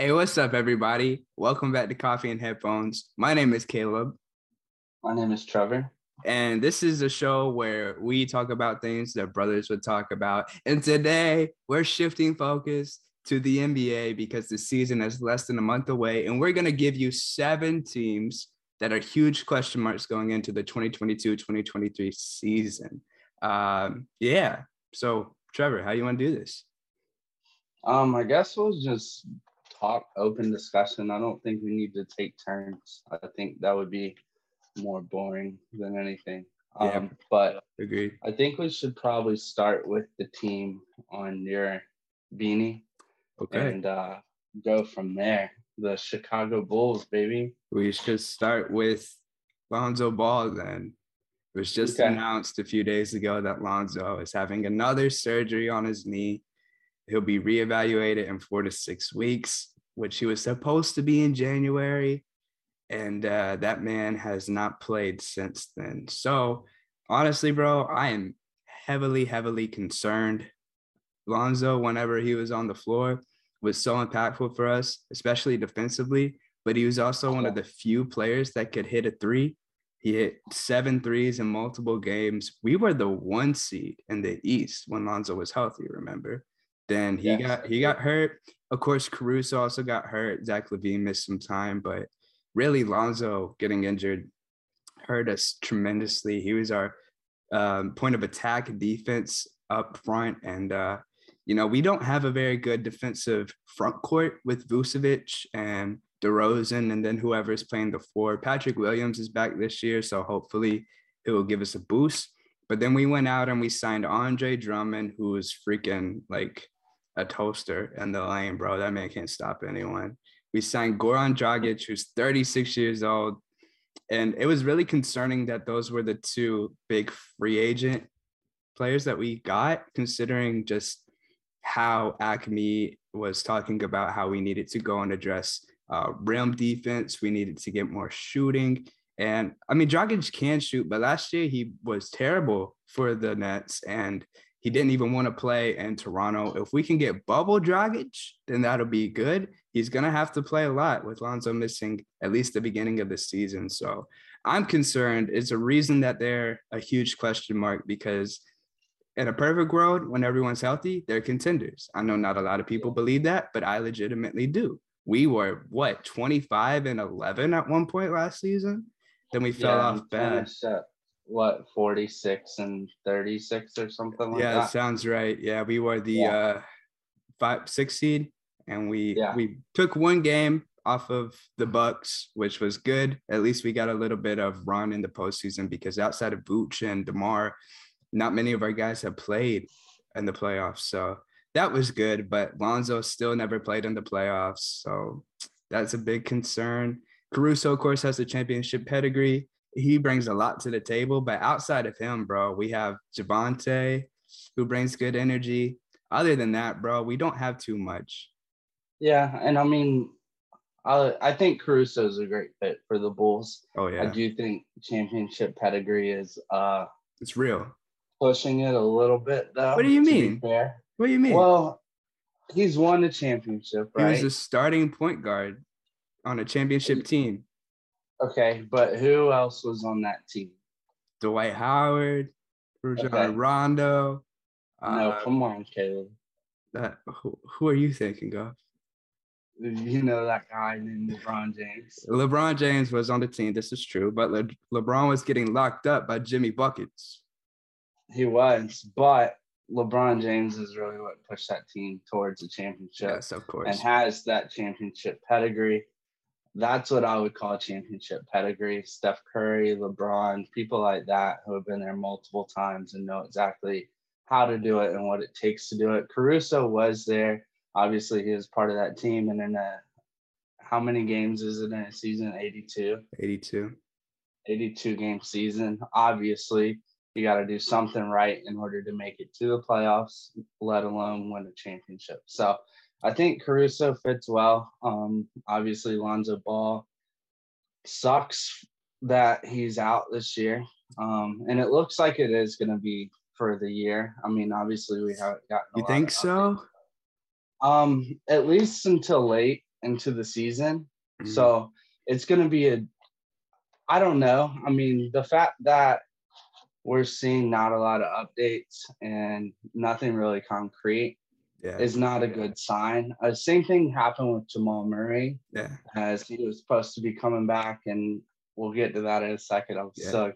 Hey, what's up, everybody? Welcome back to Coffee and Headphones. My name is Caleb. My name is Trevor. And this is a show where we talk about things that brothers would talk about. And today we're shifting focus to the NBA because the season is less than a month away. And we're going to give you seven teams that are huge question marks going into the 2022 2023 season. Um, yeah. So, Trevor, how do you want to do this? Um, I guess we'll just talk open discussion. I don't think we need to take turns. I think that would be more boring than anything. Yeah, um, but agreed. I think we should probably start with the team on your beanie. Okay. And uh, go from there. The Chicago Bulls, baby. We should start with Lonzo Ball then. It was just okay. announced a few days ago that Lonzo is having another surgery on his knee. He'll be reevaluated in four to six weeks, which he was supposed to be in January and uh, that man has not played since then. So honestly, bro, I am heavily, heavily concerned. Lonzo, whenever he was on the floor, was so impactful for us, especially defensively. But he was also one of the few players that could hit a three. He hit seven threes in multiple games. We were the one seed in the East when Lonzo was healthy. Remember? Then he got he got hurt. Of course, Caruso also got hurt. Zach LaVine missed some time, but really Lonzo getting injured hurt us tremendously. He was our um, point of attack defense up front. And, uh, you know, we don't have a very good defensive front court with Vucevic and DeRozan, and then whoever's playing the four. Patrick Williams is back this year, so hopefully it will give us a boost. But then we went out and we signed Andre Drummond, who is freaking like a toaster in the lane, bro. That man can't stop anyone. We signed Goran Dragic, who's 36 years old. And it was really concerning that those were the two big free agent players that we got, considering just how Acme was talking about how we needed to go and address uh, rim defense. We needed to get more shooting. And I mean, Dragic can shoot, but last year he was terrible for the Nets. And he didn't even want to play in Toronto. If we can get Bubble Dragic, then that'll be good. He's gonna have to play a lot with Lonzo missing at least the beginning of the season. So I'm concerned. It's a reason that they're a huge question mark because in a perfect world, when everyone's healthy, they're contenders. I know not a lot of people believe that, but I legitimately do. We were what 25 and 11 at one point last season. Then we fell yeah, off bad what 46 and 36 or something like yeah, that. Yeah, sounds right. Yeah, we were the yeah. uh five six seed and we yeah. we took one game off of the Bucks, which was good. At least we got a little bit of run in the postseason because outside of Vooch and DeMar, not many of our guys have played in the playoffs. So that was good. But Lonzo still never played in the playoffs. So that's a big concern. Caruso, of course, has a championship pedigree he brings a lot to the table. But outside of him, bro, we have Javonte, who brings good energy. Other than that, bro, we don't have too much. Yeah, and I mean, I I think Caruso is a great fit for the Bulls. Oh yeah, I do think championship pedigree is uh, it's real. Pushing it a little bit though. What do you mean? Fair. What do you mean? Well, he's won a championship, right? He was a starting point guard on a championship team. Okay, but who else was on that team? Dwight Howard, Rajon okay. Rondo. No, uh, come on, Caleb. That who, who are you thinking of? You know that guy named LeBron James. LeBron James was on the team. This is true, but Le- LeBron was getting locked up by Jimmy buckets. He was, but LeBron James is really what pushed that team towards the championship. Yes, of course, and has that championship pedigree that's what I would call championship pedigree. Steph Curry, LeBron, people like that who have been there multiple times and know exactly how to do it and what it takes to do it. Caruso was there. Obviously, he was part of that team. And in a, how many games is it in a season? 82. 82. 82 game season. Obviously, you got to do something right in order to make it to the playoffs, let alone win a championship. So I think Caruso fits well. Um, obviously, Lonzo Ball sucks that he's out this year, um, and it looks like it is going to be for the year. I mean, obviously, we haven't gotten. You think so? Um, at least until late. into the season. Mm-hmm. So it's going to be a, I don't know. I mean, the fact that we're seeing not a lot of updates and nothing really concrete yeah. is not a good sign. Uh, same thing happened with Jamal Murray. Yeah. As he was supposed to be coming back, and we'll get to that in a second. I'm yeah. so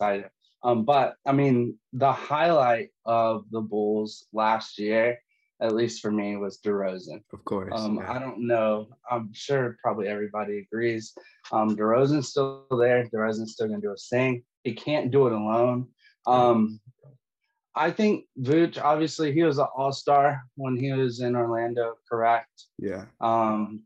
excited. Um, but I mean, the highlight of the Bulls last year, at least for me, was DeRozan. Of course. Um, yeah. I don't know. I'm sure probably everybody agrees. Um, DeRozan's still there. DeRozan's still gonna do his thing. He can't do it alone. Um, I think Vooch, obviously, he was an all star when he was in Orlando, correct? Yeah. Um,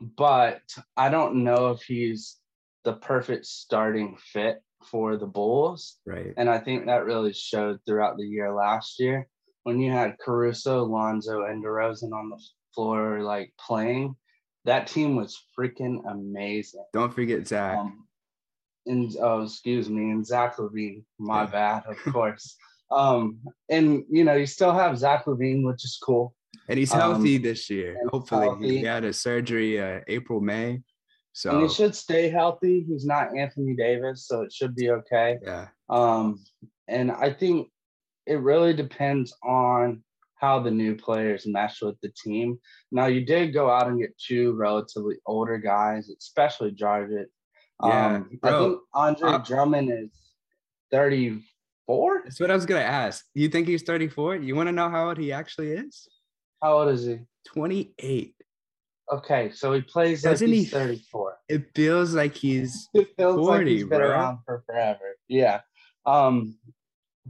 but I don't know if he's the perfect starting fit for the Bulls. Right. And I think that really showed throughout the year last year when you had Caruso, Lonzo, and DeRozan on the floor, like playing. That team was freaking amazing. Don't forget Zach. Um, and oh, excuse me, and Zach LaVine. My yeah. bad, of course. um, and you know, you still have Zach LaVine, which is cool. And he's healthy um, this year. Hopefully, healthy. he had a surgery uh, April, May. So and he should stay healthy. He's not Anthony Davis, so it should be okay. Yeah. Um, and I think it really depends on how the new players mesh with the team. Now, you did go out and get two relatively older guys, especially Dragic. Yeah, um, I think Andre uh, Drummond is 34. That's what I was gonna ask. You think he's 34? You want to know how old he actually is? How old is he? 28. Okay, so he plays Doesn't like he's he, 34. It feels like he's it feels 40, like he's been bro. around for forever. Yeah. Um,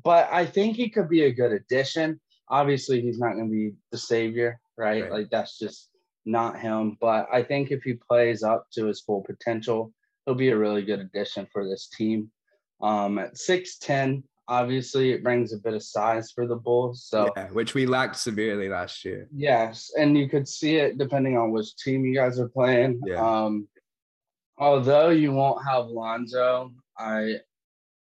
but I think he could be a good addition. Obviously, he's not going to be the savior, right? right? Like that's just not him. But I think if he plays up to his full potential, he'll be a really good addition for this team. Um, at 6'10, obviously it brings a bit of size for the Bulls. So yeah, which we lacked severely last year. Yes, and you could see it depending on which team you guys are playing. Yeah. Um, although you won't have Lonzo, I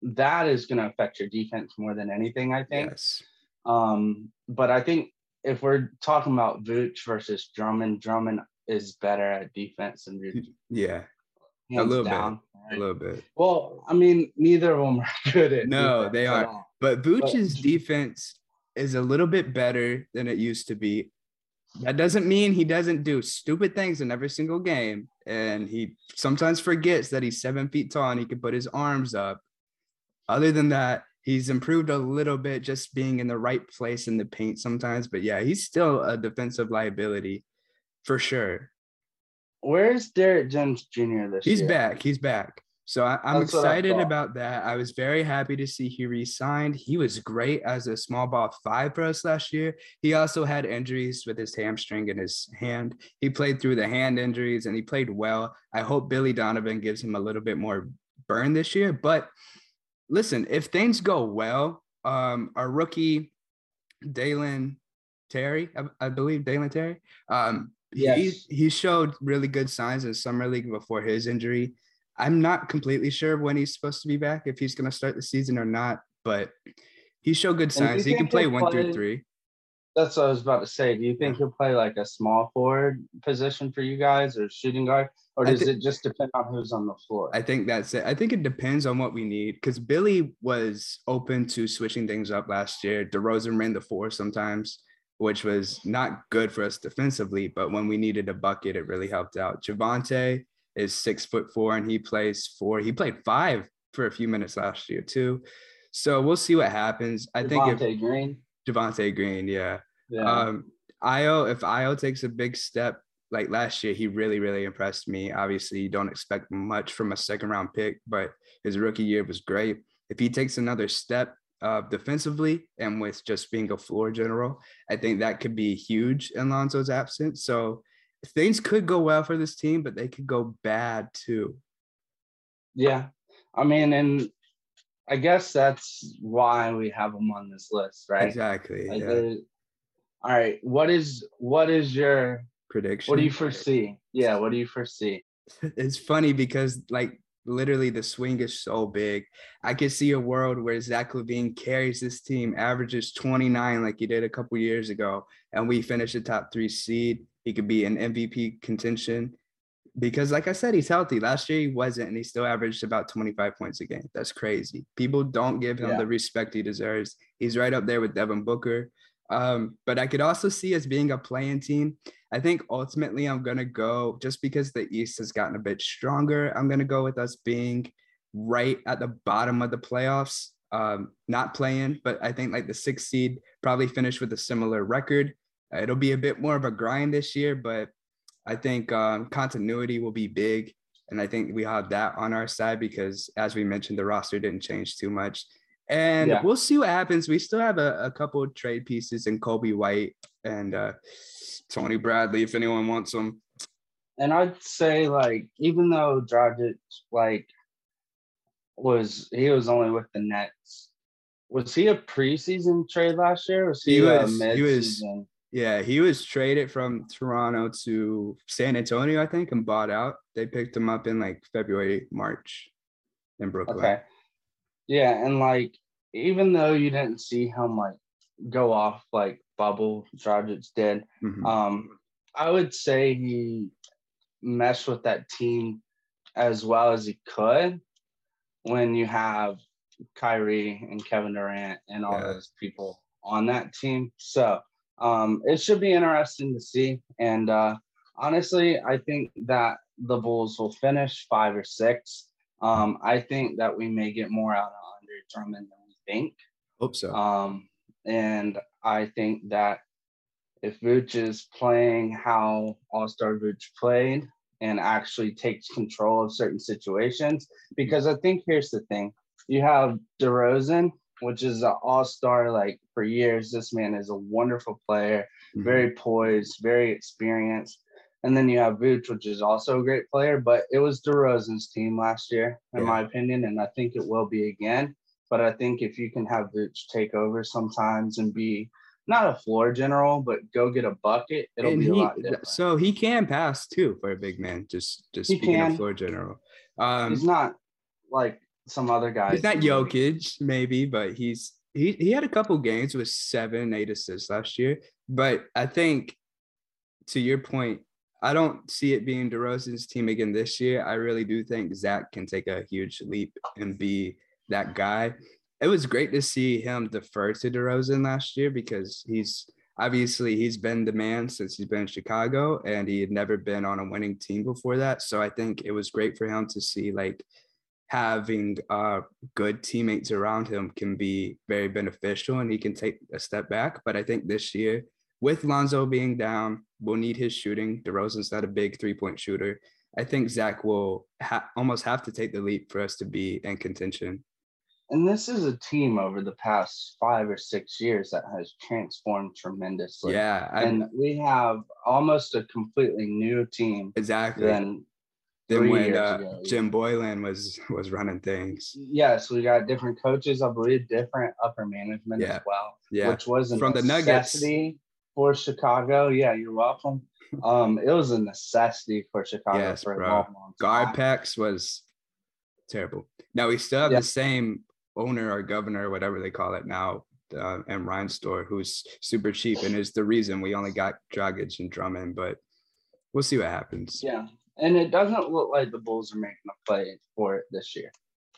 that is going to affect your defense more than anything. I think. Yes. Um, but I think if we're talking about Vooch versus Drummond, Drummond is better at defense than Vooch. Yeah. a little down. bit. A little bit. Well, I mean, neither of them are good at. No, they are. But Vooch's but, defense is a little bit better than it used to be. That doesn't mean he doesn't do stupid things in every single game. And he sometimes forgets that he's seven feet tall and he can put his arms up. Other than that, he's improved a little bit just being in the right place in the paint sometimes. But yeah, he's still a defensive liability for sure. Where's Derrick Jones Jr. this year? He's year? back. He's back. So I, am excited about that. I was very happy to see he re-signed. He was great as a small ball five for us last year. He also had injuries with his hamstring and his hand. He played through the hand injuries and he played well. I hope Billy Donovan gives him a little bit more burn this year. But listen, if things go well, um, our rookie Dalen Terry, I, I believe Dalen Terry, um, yes. he he showed really good signs in summer league before his injury. I'm not completely sure when he's supposed to be back, if he's going to start the season or not, but he showed good signs. He can play one play, through three. That's what I was about to say. Do you think he'll play like a small forward position for you guys or shooting guard? Or does it just depend on who's on the floor? I think that's it. I think it depends on what we need because Billy was open to switching things up last year. DeRozan ran the four sometimes, which was not good for us defensively. But when we needed a bucket, it really helped out. Javonte is six foot four and he plays four. He played five for a few minutes last year too. So we'll see what happens. I think if Green. Javonte Green, yeah. yeah. Um Ayo, if Ayo takes a big step like last year, he really, really impressed me. Obviously, you don't expect much from a second round pick, but his rookie year was great. If he takes another step uh, defensively and with just being a floor general, I think that could be huge in Lonzo's absence. So things could go well for this team, but they could go bad too. Yeah. I mean, and I guess that's why we have them on this list, right? Exactly. Like yeah. All right. What is what is your prediction? What do you foresee? Yeah, what do you foresee? It's funny because like literally the swing is so big. I could see a world where Zach LaVine carries this team, averages 29 like he did a couple years ago, and we finish the top three seed He could be an MVP contention because, like I said, he's healthy. Last year he wasn't, and he still averaged about 25 points a game. That's crazy. People don't give him yeah. the respect he deserves. He's right up there with Devin Booker. Um, but I could also see us being a playing team. I think ultimately I'm gonna go just because the East has gotten a bit stronger. I'm gonna go with us being right at the bottom of the playoffs. Um, not playing, but I think like the sixth seed probably finish with a similar record. It'll be a bit more of a grind this year, but I think um, continuity will be big. And I think we have that on our side because, as we mentioned, the roster didn't change too much. And yeah. we'll see what happens. We still have a, a couple trade pieces in Coby White and uh, Tony Bradley if anyone wants them. And I'd say, like, even though Dragic, like, was he was only with the Nets. Was he a preseason trade last year? was he, he was, He was, yeah, he was traded from Toronto to San Antonio, I think, and bought out. They picked him up in like February, March in Brooklyn. Okay. Yeah, and like even though you didn't see him like go off like bubble Dragic did, mm-hmm. um, I would say he meshed with that team as well as he could when you have Kyrie and Kevin Durant and all yeah. those people on that team. So um, it should be interesting to see. And uh, honestly, I think that the Bulls will finish five or six. Um, I think that we may get more out of Andre Drummond than we think. Hope so. Um, and I think that if Vooch is playing how All Star Vooch played and actually takes control of certain situations, because I think here's the thing you have DeRozan which is an all-star like for years. This man is a wonderful player, mm-hmm. very poised, very experienced. And then you have Vooch, which is also a great player, but it was DeRozan's team last year, in yeah. my opinion, and I think it will be again. But I think if you can have Vooch take over sometimes and be not a floor general, but go get a bucket, it'll and be he, a lot different. So he can pass too for a big man. Just just he speaking can. of floor general, um, he's not like some other guys. He's not Jokic, maybe, but he's he he had a couple games with seven, eight assists last year. But I think to your point, I don't see it being DeRozan's team again this year. I really do think Zach can take a huge leap and be that guy. It was great to see him defer to DeRozan last year because he's obviously he's been the man since he's been in Chicago and he had never been on a winning team before that. So I think it was great for him to see like having uh, good teammates around him can be very beneficial and he can take a step back. But I think this year, with Lonzo being down, we'll need his shooting. DeRozan's not a big three point shooter. I think Zach will ha- almost have to take the leap for us to be in contention. And this is a team over the past five or six years that has transformed tremendously. Yeah. I'm, and we have almost a completely new team. Exactly. Than then when uh, Jim Boylen was was running things. Yes, we got different coaches, I believe, different upper management yeah. as well. Yeah, which was from the Nuggets for Chicago. Yeah, you're welcome. Um, it was a necessity for Chicago yes, for bro. a long, long time. GarPax was terrible. Now we still have yeah. the same owner or governor, whatever they call it now, uh, and Reinsdorf, who's super cheap and is the reason we only got Dragic and Drummond. But we'll see what happens. Yeah, and it doesn't look like the Bulls are making a play for it this year,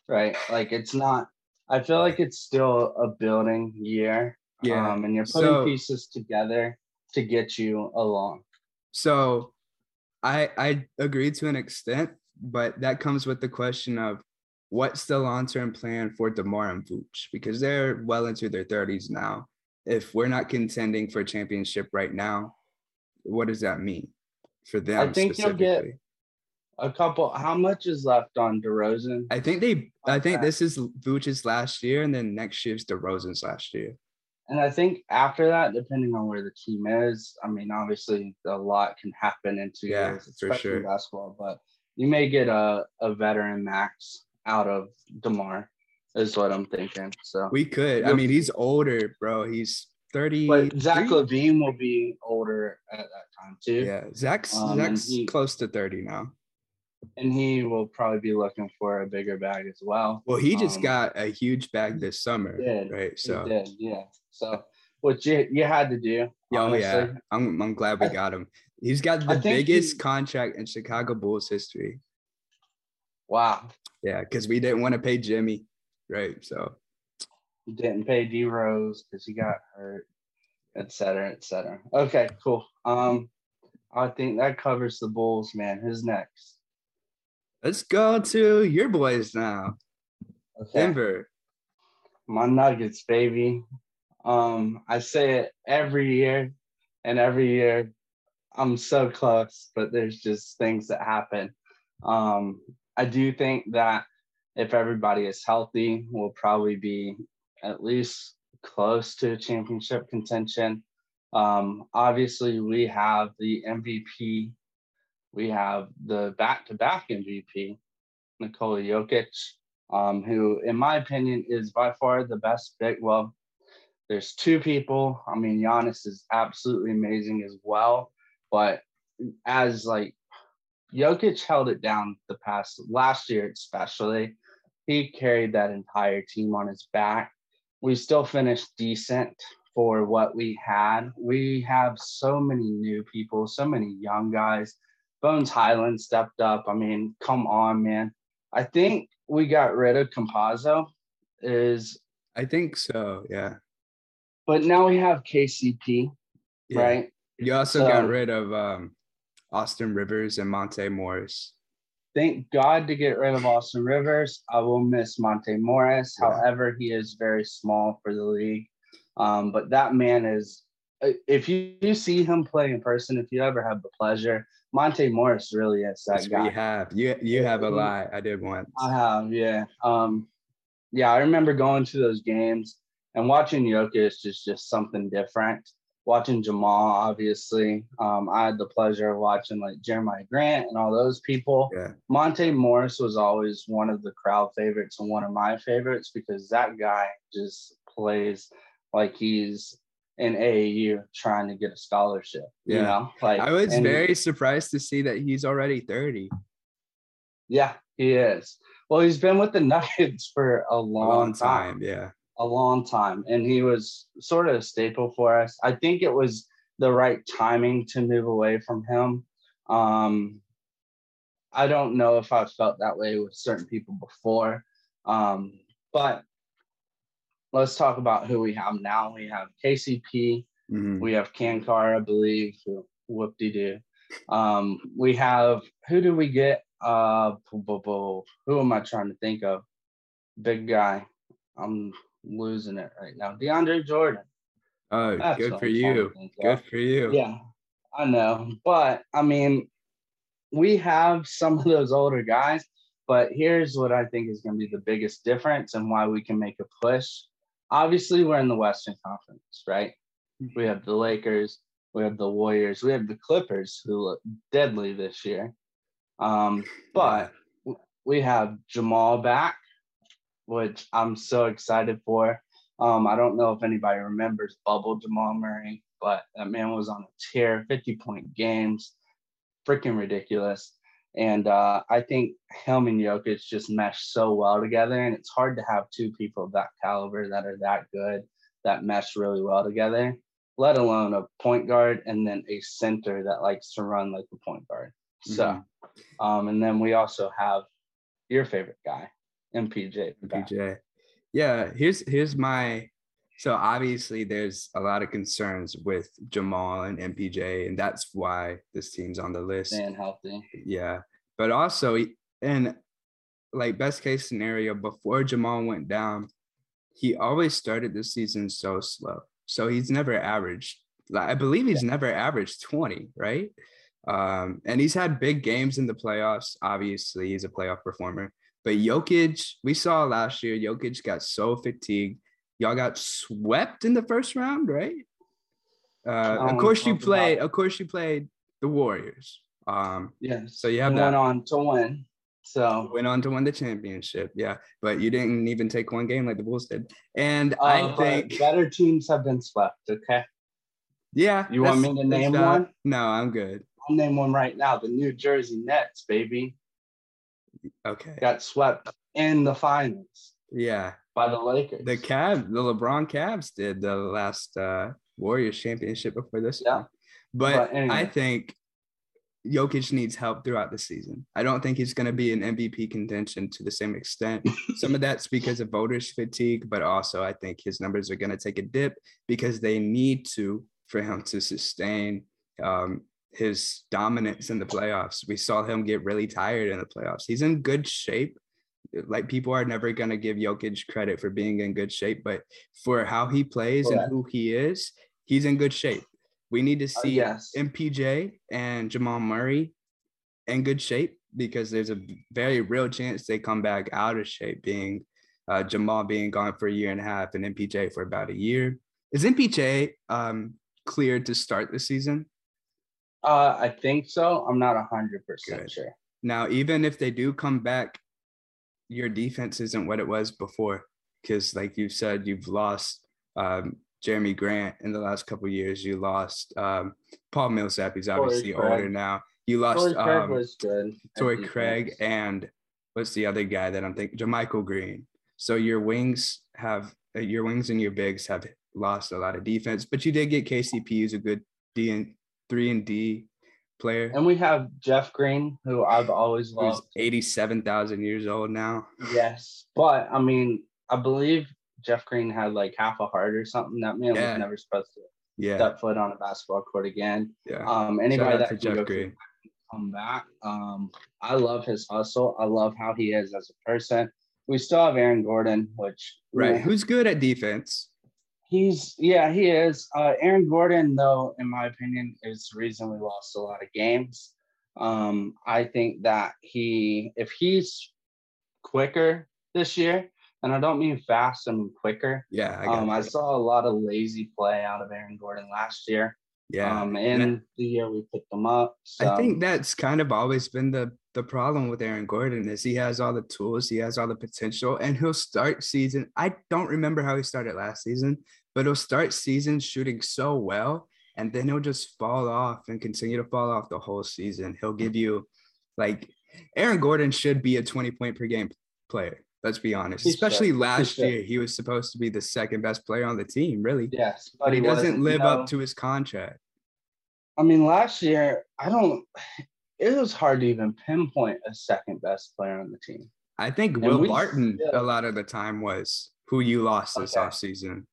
right? Like it's not. I feel like it's still a building year. Yeah, um, and you're putting so, pieces together to get you along. So, I I agree to an extent, but that comes with the question of what's the long term plan for Demar and Vooch because they're well into their 30s now. If we're not contending for a championship right now, what does that mean for them? I think you'll get a couple. How much is left on DeRozan? I think they. I think this is Vooch's last year, and then next year's DeRozan's last year. And I think after that, depending on where the team is, I mean, obviously a lot can happen in two yeah, years, especially sure. basketball. But you may get a, a veteran max out of Demar, is what I'm thinking. So we could. I mean, he's older, bro. He's 30. But Zach LaVine will be older at that time too. Yeah, Zach's um, Zach's he, close to 30 now and he will probably be looking for a bigger bag as well. Well, he just um, got a huge bag this summer, did, right? So did, yeah. So what you you had to do. Oh yeah, I'm I'm glad we got him. He's got the biggest he, contract in Chicago Bulls history. Wow. Yeah, because we didn't want to pay Jimmy, right? So didn't pay D Rose because he got hurt, et cetera, et cetera. Okay, cool. Um, I think that covers the Bulls, man. Who's next? Let's go to your boys now. Okay. Denver. My Nuggets, baby. Um, I say it every year, and every year I'm so close, but there's just things that happen. Um, I do think that if everybody is healthy, we'll probably be at least close to championship contention. Um, obviously, we have the MVP, we have the back to back MVP, Nikola Jokic, um, who, in my opinion, is by far the best big, Well, there's two people. I mean, Giannis is absolutely amazing as well, but as like Jokic held it down the past last year, especially. He carried that entire team on his back. We still finished decent for what we had. We have so many new people, so many young guys. Bones Hyland stepped up. I mean, come on, man. I think we got rid of Campazzo. Is I think so, yeah. But now we have KCP, yeah. right? You also so, got rid of um, Austin Rivers and Monte Morris. Thank God to get rid of Austin Rivers. I will miss Monte Morris. Yeah. However, he is very small for the league. Um, but that man is, uh, if you, you, see him play in person, if you ever have the pleasure, Monte Morris really is that yes, guy. You have you you have a lot. I did once. I have, yeah. Um, yeah, I remember going to those games and watching Jokic is just something different watching Jamal, obviously. Um, I had the pleasure of watching like Jerami Grant and all those people. Yeah. Monte Morris was always one of the crowd favorites and one of my favorites because that guy just plays like he's in AAU trying to get a scholarship. Yeah. You know, like I was very surprised to see that he's already 30. Yeah, he is. Well, he's been with the Nuggets for a long, a long time. time. Yeah a long time, and he was sort of a staple for us. I think it was the right timing to move away from him. Um, I don't know if I've felt that way with certain people before, um, but let's talk about who we have now. We have KCP, mm-hmm. we have Cancar, I believe. Whoop de doo. Um, we have who do we get? Uh, who am I trying to think of? Big guy. I'm losing it right now. DeAndre Jordan. Oh, That's good for you. Good for you. Yeah, I know. But I mean, we have some of those older guys, but here's what I think is going to be the biggest difference and why we can make a push. Obviously, we're in the Western Conference, right? We have the Lakers, we have the Warriors, we have the Clippers who look deadly this year. Um, but we have Jamal back which I'm so excited for. Um, I don't know if anybody remembers Bubble Jamal Murray, but that man was on a tear, 50 point games, freaking ridiculous. And uh, I think him and Jokic just mesh so well together. And it's hard to have two people of that caliber that are that good, that mesh really well together, let alone a point guard and then a center that likes to run like a point guard. So, mm-hmm. um, and then we also have your favorite guy, MPJ. MPJ. Yeah, here's here's my so obviously there's a lot of concerns with Jamal and MPJ, and that's why this team's on the list. And healthy. Yeah. But also in like best case scenario, before Jamal went down, he always started the season so slow. So he's never averaged, like I believe he's yeah. never averaged 20, right? Um, and he's had big games in the playoffs. Obviously, he's a playoff performer. But Jokic, we saw last year, Jokic got so fatigued. Y'all got swept in the first round, right? Uh, of course you played. Of course you played the Warriors. Um, yes. So you have that. Went on to win. So went on to win the championship. Yeah, but you didn't even take one game like the Bulls did. And uh, I think better teams have been swept. Okay. Yeah. You want me to name one? No, I'm good. I'll name one right now. The New Jersey Nets, baby. Okay. Got swept in the finals. Yeah. By the Lakers. The Cavs, the LeBron Cavs did the last uh Warriors championship before this yeah. But, but anyway. I think Jokic needs help throughout the season. I don't think he's going to be an MVP contention to the same extent. Some of that's because of voters fatigue, but also I think his numbers are going to take a dip because they need to for him to sustain um, his dominance in the playoffs. We saw him get really tired in the playoffs. He's in good shape. Like people are never going to give Jokic credit for being in good shape, but for how he plays and who he is, he's in good shape. We need to uh, see uh, yes. MPJ and Jamal Murray in good shape because there's a very real chance they come back out of shape, being uh, Jamal being gone for a year and a half and MPJ for about a year. Is MPJ um, cleared to start the season? Uh, I think so. I'm not hundred percent sure. Now, even if they do come back, your defense isn't what it was before, because like you said, you've lost um, Jerami Grant in the last couple years. You lost um, Paul Millsap. He's obviously older now. You lost Torrey Craig um, was good. Torrey Craig and what's the other guy that I'm thinking? JaMychal Green. So your wings have uh, your wings and your bigs have lost a lot of defense, but you did get KCP, who's a good D and three and D player. And we have Jeff Green, who I've always loved. Who's 87,000 years old now. Yes. But I mean, I believe Jeff Green had like half a heart or something. That man yeah. was never supposed to yeah. step foot on a basketball court again. Yeah. Um, anybody that Jeff Green. come back. Um, I love his hustle. I love how he is as a person. We still have Aaron Gordon, which right, who's good at defense. He's yeah, he is. Uh, Aaron Gordon, though, in my opinion, is the reason we lost a lot of games. Um, I think that he, if he's quicker this year, and I don't mean fast, I mean quicker. Yeah, I, um, I saw a lot of lazy play out of Aaron Gordon last year. Yeah, um, in the year we picked him up. So. I think that's kind of always been the the problem with Aaron Gordon is he has all the tools, he has all the potential, and he'll start season. I don't remember how he started last season, but he'll start season shooting so well, and then he'll just fall off and continue to fall off the whole season. He'll give you like Aaron Gordon should be a 20 point per game player. Let's be honest. He Especially should. last he year, he was supposed to be the second best player on the team, really. Yes, but, but he, he doesn't live up to his contract. I mean, last year, I don't. It was hard to even pinpoint a second best player on the team. I think and Will Barton still, a lot of the time was who you lost this okay. offseason.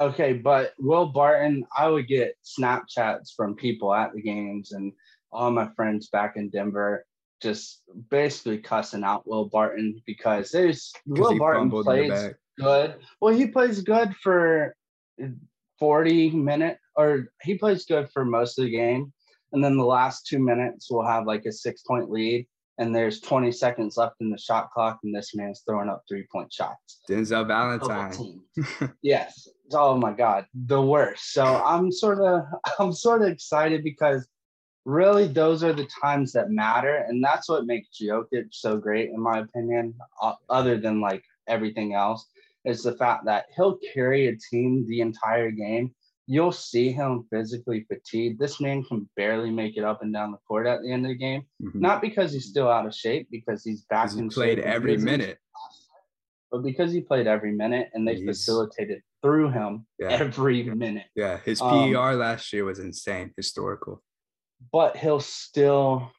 Okay, but Will Barton, I would get Snapchats from people at the games and all my friends back in Denver just basically cussing out Will Barton because there's Will Barton plays good. Well, he plays good for 40 minutes or he plays good for most of the game. And then the last two minutes we'll have like a six point lead and there's 20 seconds left in the shot clock and this man's throwing up three point shots. Denzel Valentine. yes. Oh my God. The worst. So I'm sort of I'm sort of excited because really those are the times that matter and that's what makes Jokic so great in my opinion other than like everything else is the fact that he'll carry a team the entire game you'll see him physically fatigued. This man can barely make it up and down the court at the end of the game. Mm-hmm. not because he's still out of shape because he's back in played every minute. but because he played every minute and they he's, facilitated through him yeah. every minute. Yeah his PER um, last year was insane historical. but he'll still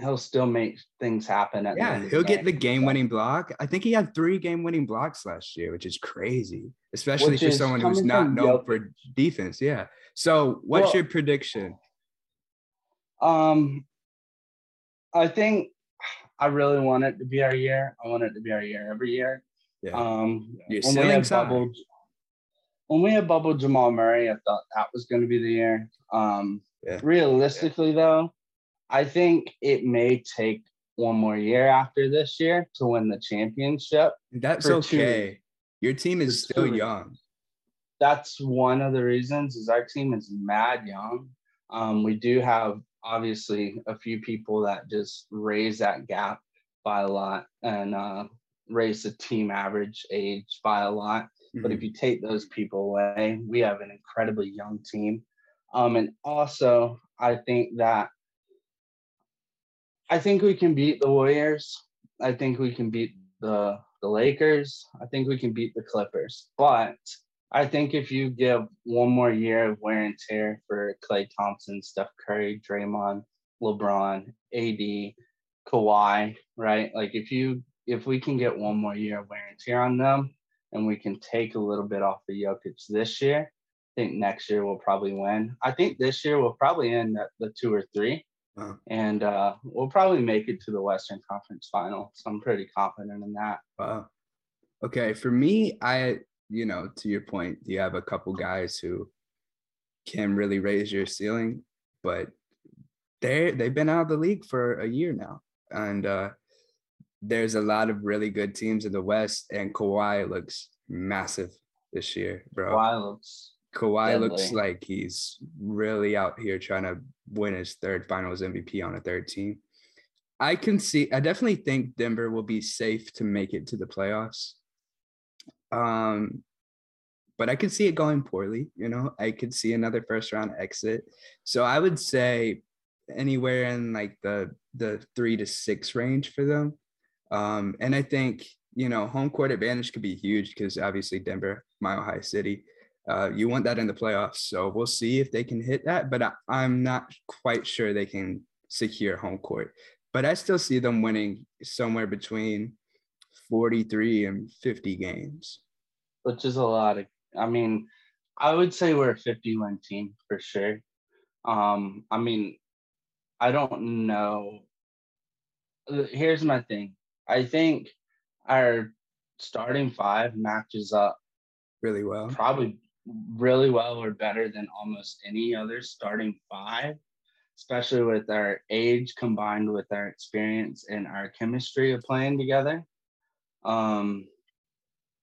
he'll still make things happen. At yeah, he'll get the game-winning block. I think he had three game-winning blocks last year, which is crazy, especially which for someone who's not known for defense. Yeah. So, what's well, your prediction? Um, I think I really want it to be our year. I want it to be our year every year. Yeah. Um, You're when we had bubbled, when we had bubbled Jamal Murray, I thought that was going to be the year. Um, yeah. Realistically, though, I think it may take one more year after this year to win the championship. That's okay. Your team is still young. That's one of the reasons is our team is mad young. Um, we do have obviously a few people that just raise that gap by a lot and uh, raise the team average age by a lot. Mm-hmm. But if mm-hmm. you take those people away, we have an incredibly young team. Um, and also, I think that I think we can beat the Warriors. I think we can beat the the Lakers. I think we can beat the Clippers. But I think if you give one more year of wear and tear for Klay Thompson, Steph Curry, Draymond, LeBron, AD, Kawhi, right? Like if you if we can get one more year of wear and tear on them and we can take a little bit off the Jokic this year, I think next year we'll probably win. I think this year we'll probably end at the two or three. Wow. And uh, we'll probably make it to the Western Conference final. So I'm pretty confident in that. Wow. Okay. For me, I, you know, to your point, you have a couple guys who can really raise your ceiling, but they they've been out of the league for a year now. And uh there's a lot of really good teams in the West, and Kawhi looks massive this year, bro. Kawhi looks Kawhi deadly. looks like he's really out here trying to win his third finals MVP on a third team. I can see I definitely think Denver will be safe to make it to the playoffs. Um but I could see it going poorly, you know. I could see another first round exit. So I would say anywhere in like the the 3 to 6 range for them. Um and I think, you know, home court advantage could be huge because obviously Denver, Mile High City uh, you want that in the playoffs. So we'll see if they can hit that, but I, am not quite sure they can secure home court. But I still see them winning somewhere between 43 and 50 games. Which is a lot of, I mean, I would say we're a 50 win team for sure. Um, I mean, I don't know. Here's my thing. I think our starting five matches up really well. Probably really well or better than almost any other starting five, especially with our age combined with our experience and our chemistry of playing together. Um,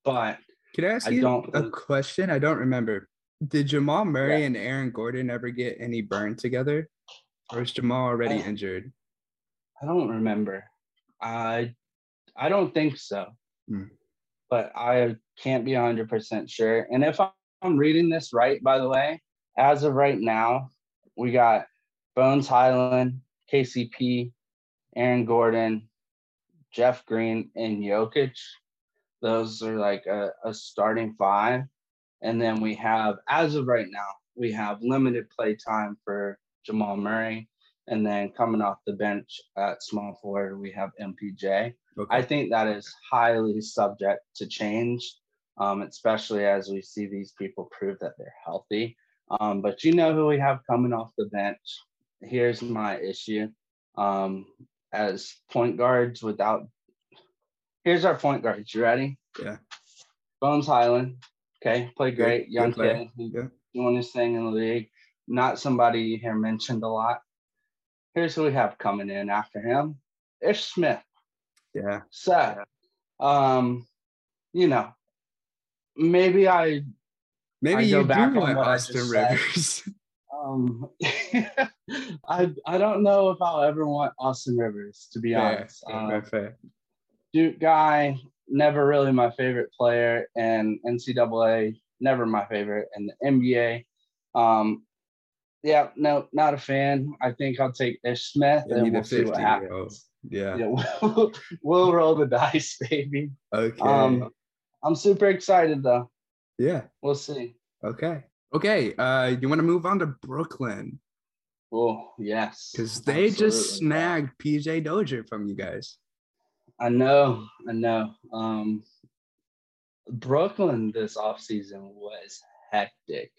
but can I ask I you a question? I don't remember. Did Jamal Murray yeah. and Aaron Gordon ever get any burn together, or is Jamal already I, injured? I don't remember. I I don't think so. Hmm. But I can't be 100% sure. And if I'm reading this right, by the way, as of right now, we got Bones Hyland, KCP, Aaron Gordon, Jeff Green, and Jokic. Those are like a, a starting five. And then we have, as of right now, we have limited play time for Jamal Murray. And then coming off the bench at small forward, we have MPJ. Okay. I think that is highly subject to change um, especially as we see these people prove that they're healthy. Um, but you know who we have coming off the bench. Here's my issue. Um, as point guards without here's our point guards. You ready? Yeah. Bones Hyland. Okay, play great. Good, Young good kid. Yeah. Doing his thing in the league. Not somebody you hear mentioned a lot. Here's who we have coming in after him. Ish Smith. Yeah. Seth. Um, you know, maybe I maybe I you do want Austin Rivers. um, I I don't know if I'll ever want Austin Rivers to be fair, honest. Fair, um, fair. Duke guy, never really my favorite player, and NCAA never my favorite, and the NBA. Um, yeah, no, not a fan. I think I'll take Ish Smith, and we'll see what happens. Yeah, yeah we'll, we'll roll the dice, baby. Okay. Um, I'm super excited though. Yeah. We'll see. Okay. Okay. Uh, you want to move on to Brooklyn? Oh yes. Because they Absolutely. just snagged PJ Dozier from you guys. I know. I know. Um, Brooklyn this offseason was hectic.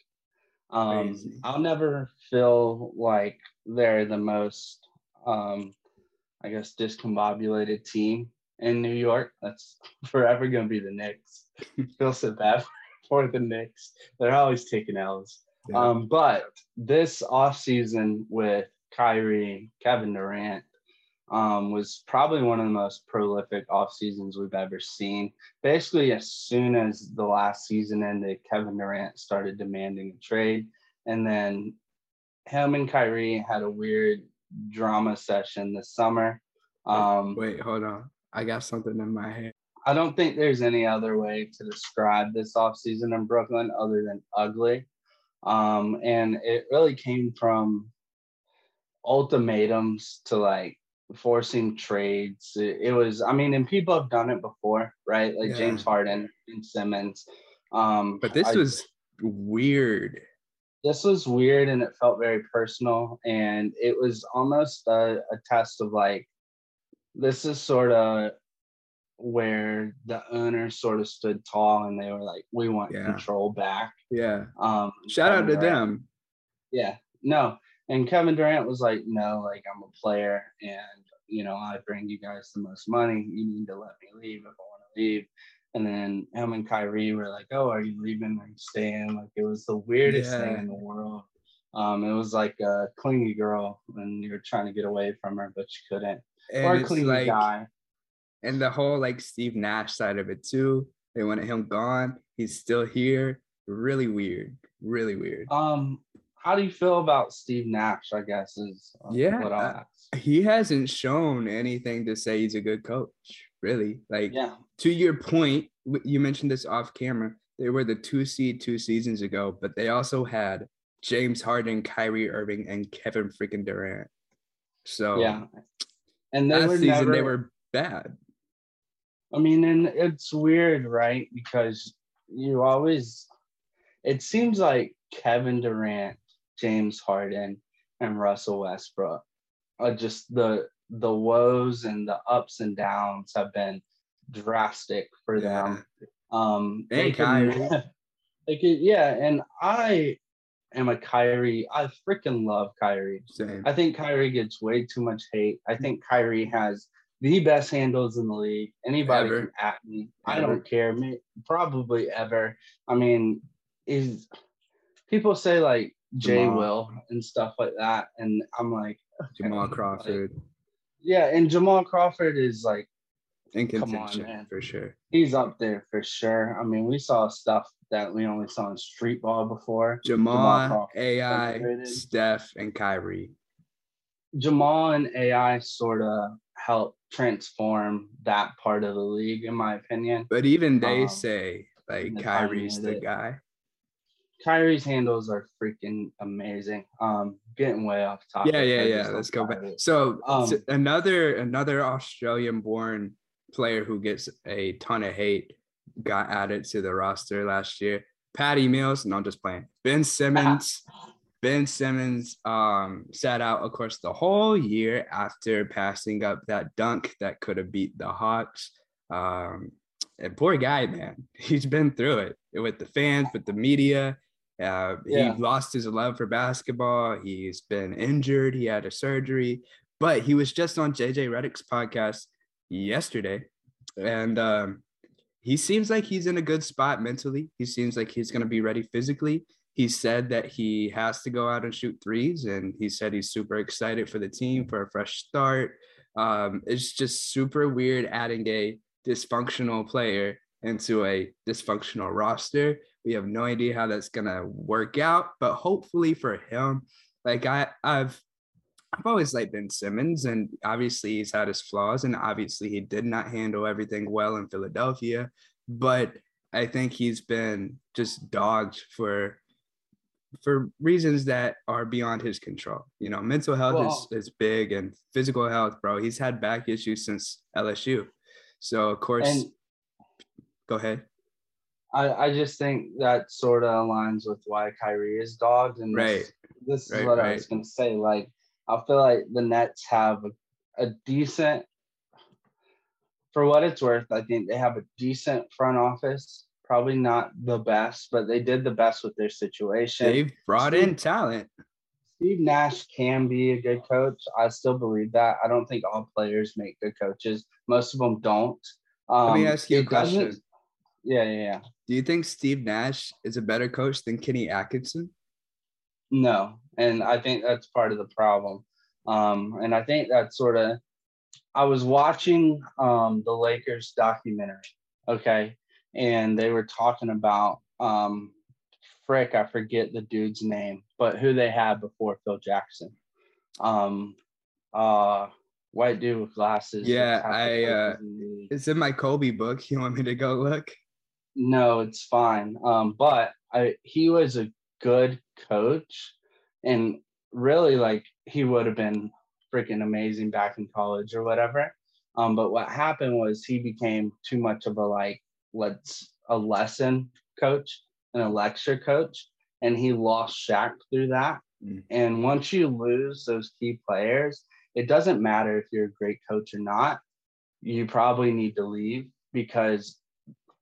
Um, Crazy. I'll never feel like they're the most, um, I guess, discombobulated team in New York. That's forever going to be the Knicks. Feel so bad for the Knicks. They're always taking L's. Yeah. Um, but this offseason with Kyrie, Kevin Durant, um, was probably one of the most prolific off seasons we've ever seen. Basically, as soon as the last season ended, Kevin Durant started demanding a trade. And then him and Kyrie had a weird drama session this summer. Um, Wait, hold on. I got something in my head. I don't think there's any other way to describe this offseason in Brooklyn other than ugly. Um, and it really came from ultimatums to like forcing trades. It, it, was, I mean, and people have done it before, right? Like yeah. James Harden and Simmons. Um, but this I, was weird. this was weird and it felt very personal and it was almost a, a test of like this is sort of where the owners sort of stood tall and they were like we want yeah. control back yeah um shout Kevin out to Durant, them yeah no and kevin durant was like no like i'm a player and you know i bring you guys the most money you need to let me leave if i want to leave and then him and Kyrie were like, "Oh, are you leaving? Are you staying?" Like it was the weirdest yeah. thing in the world. Um, it was like a clingy girl, and you're trying to get away from her, but you couldn't. And like, guy. And the whole like Steve Nash side of it too. They wanted him gone. He's still here. Really weird. Really weird. Um, how do you feel about Steve Nash? I guess is uh, yeah. Uh, he hasn't shown anything to say he's a good coach really. Like, yeah. to your point, you mentioned this off camera. They were the two seed two seasons ago, but they also had James Harden, Kyrie Irving, and Kevin freaking Durant. So yeah, and they were season never, they were bad. I mean, and it's weird, right? Because you always, it seems like Kevin Durant, James Harden, and Russell Westbrook are just the the woes and the ups and downs have been drastic for yeah. them. Um, hey, they Kyrie. they could, yeah, and I am a Kyrie. I freaking love Kyrie. Same. I think Kyrie gets way too much hate. I mm-hmm. think Kyrie has the best handles in the league. Anybody ever. can at me. Ever. I don't care. Me, Probably ever. I mean, is people say like Jay Will and stuff like that, and I'm like okay, Jamal Crawford. Like, yeah, and Jamal Crawford is like in contention on, for sure. He's up there for sure. I mean, we saw stuff that we only saw in street ball before. Jamal, Jamal AI, Steph, and Kyrie. Jamal and AI sort of helped transform that part of the league, in my opinion. But even they um, say like Kyrie's the guy. Kyrie's handles are freaking amazing. Um, getting way off topic. Yeah, yeah, yeah. Let's go back. So, um, so another another Australian-born player who gets a ton of hate got added to the roster last year. Patty Mills, no, I'm just playing. Ben Simmons. ben Simmons um, sat out, of course, the whole year after passing up that dunk that could have beat the Hawks. Um, and poor guy, man. He's been through it with the fans, with the media. Uh, yeah. He lost his love for basketball. He's been injured. He had a surgery, but he was just on JJ Redick's podcast yesterday, and um, he seems like he's in a good spot mentally. He seems like he's going to be ready physically. He said that he has to go out and shoot threes, and he said he's super excited for the team for a fresh start. Um, it's just super weird adding a dysfunctional player into a dysfunctional roster we have no idea how that's gonna work out, but hopefully for him, like I, I've I've always liked Ben Simmons, and obviously he's had his flaws, and obviously he did not handle everything well in Philadelphia. But I think he's been just dogged for for reasons that are beyond his control. You know, mental health well, is, is big and physical health, bro. He's had back issues since LSU. So of course, and, go ahead. I, I just think that sort of aligns with why Kyrie is dogged. And right. this, this is what right. I was going to say. Like, I feel like the Nets have a, a decent, for what it's worth, I think they have a decent front office. Probably not the best, but they did the best with their situation. They've brought Steve, in talent. Steve Nash can be a good coach. I still believe that. I don't think all players make good coaches. Most of them don't. Um, Let me um, ask you a question. Yeah, yeah, yeah. Do you think Steve Nash is a better coach than Kenny Atkinson? No, and I think that's part of the problem. Um, and I think that sort of, I was watching um, the Lakers documentary, okay, and they were talking about, um, frick, I forget the dude's name, but who they had before Phil Jackson. Um, uh, white dude with glasses. Yeah, I. Uh, it's in my Kobe book. You want me to go look? No, it's fine. Um, but I he was a good coach, and really like he would have been freaking amazing back in college or whatever. Um, but what happened was he became too much of a like let's a lesson coach and a lecture coach, and he lost Shaq through that. Mm. And once you lose those key players, it doesn't matter if you're a great coach or not. You probably need to leave because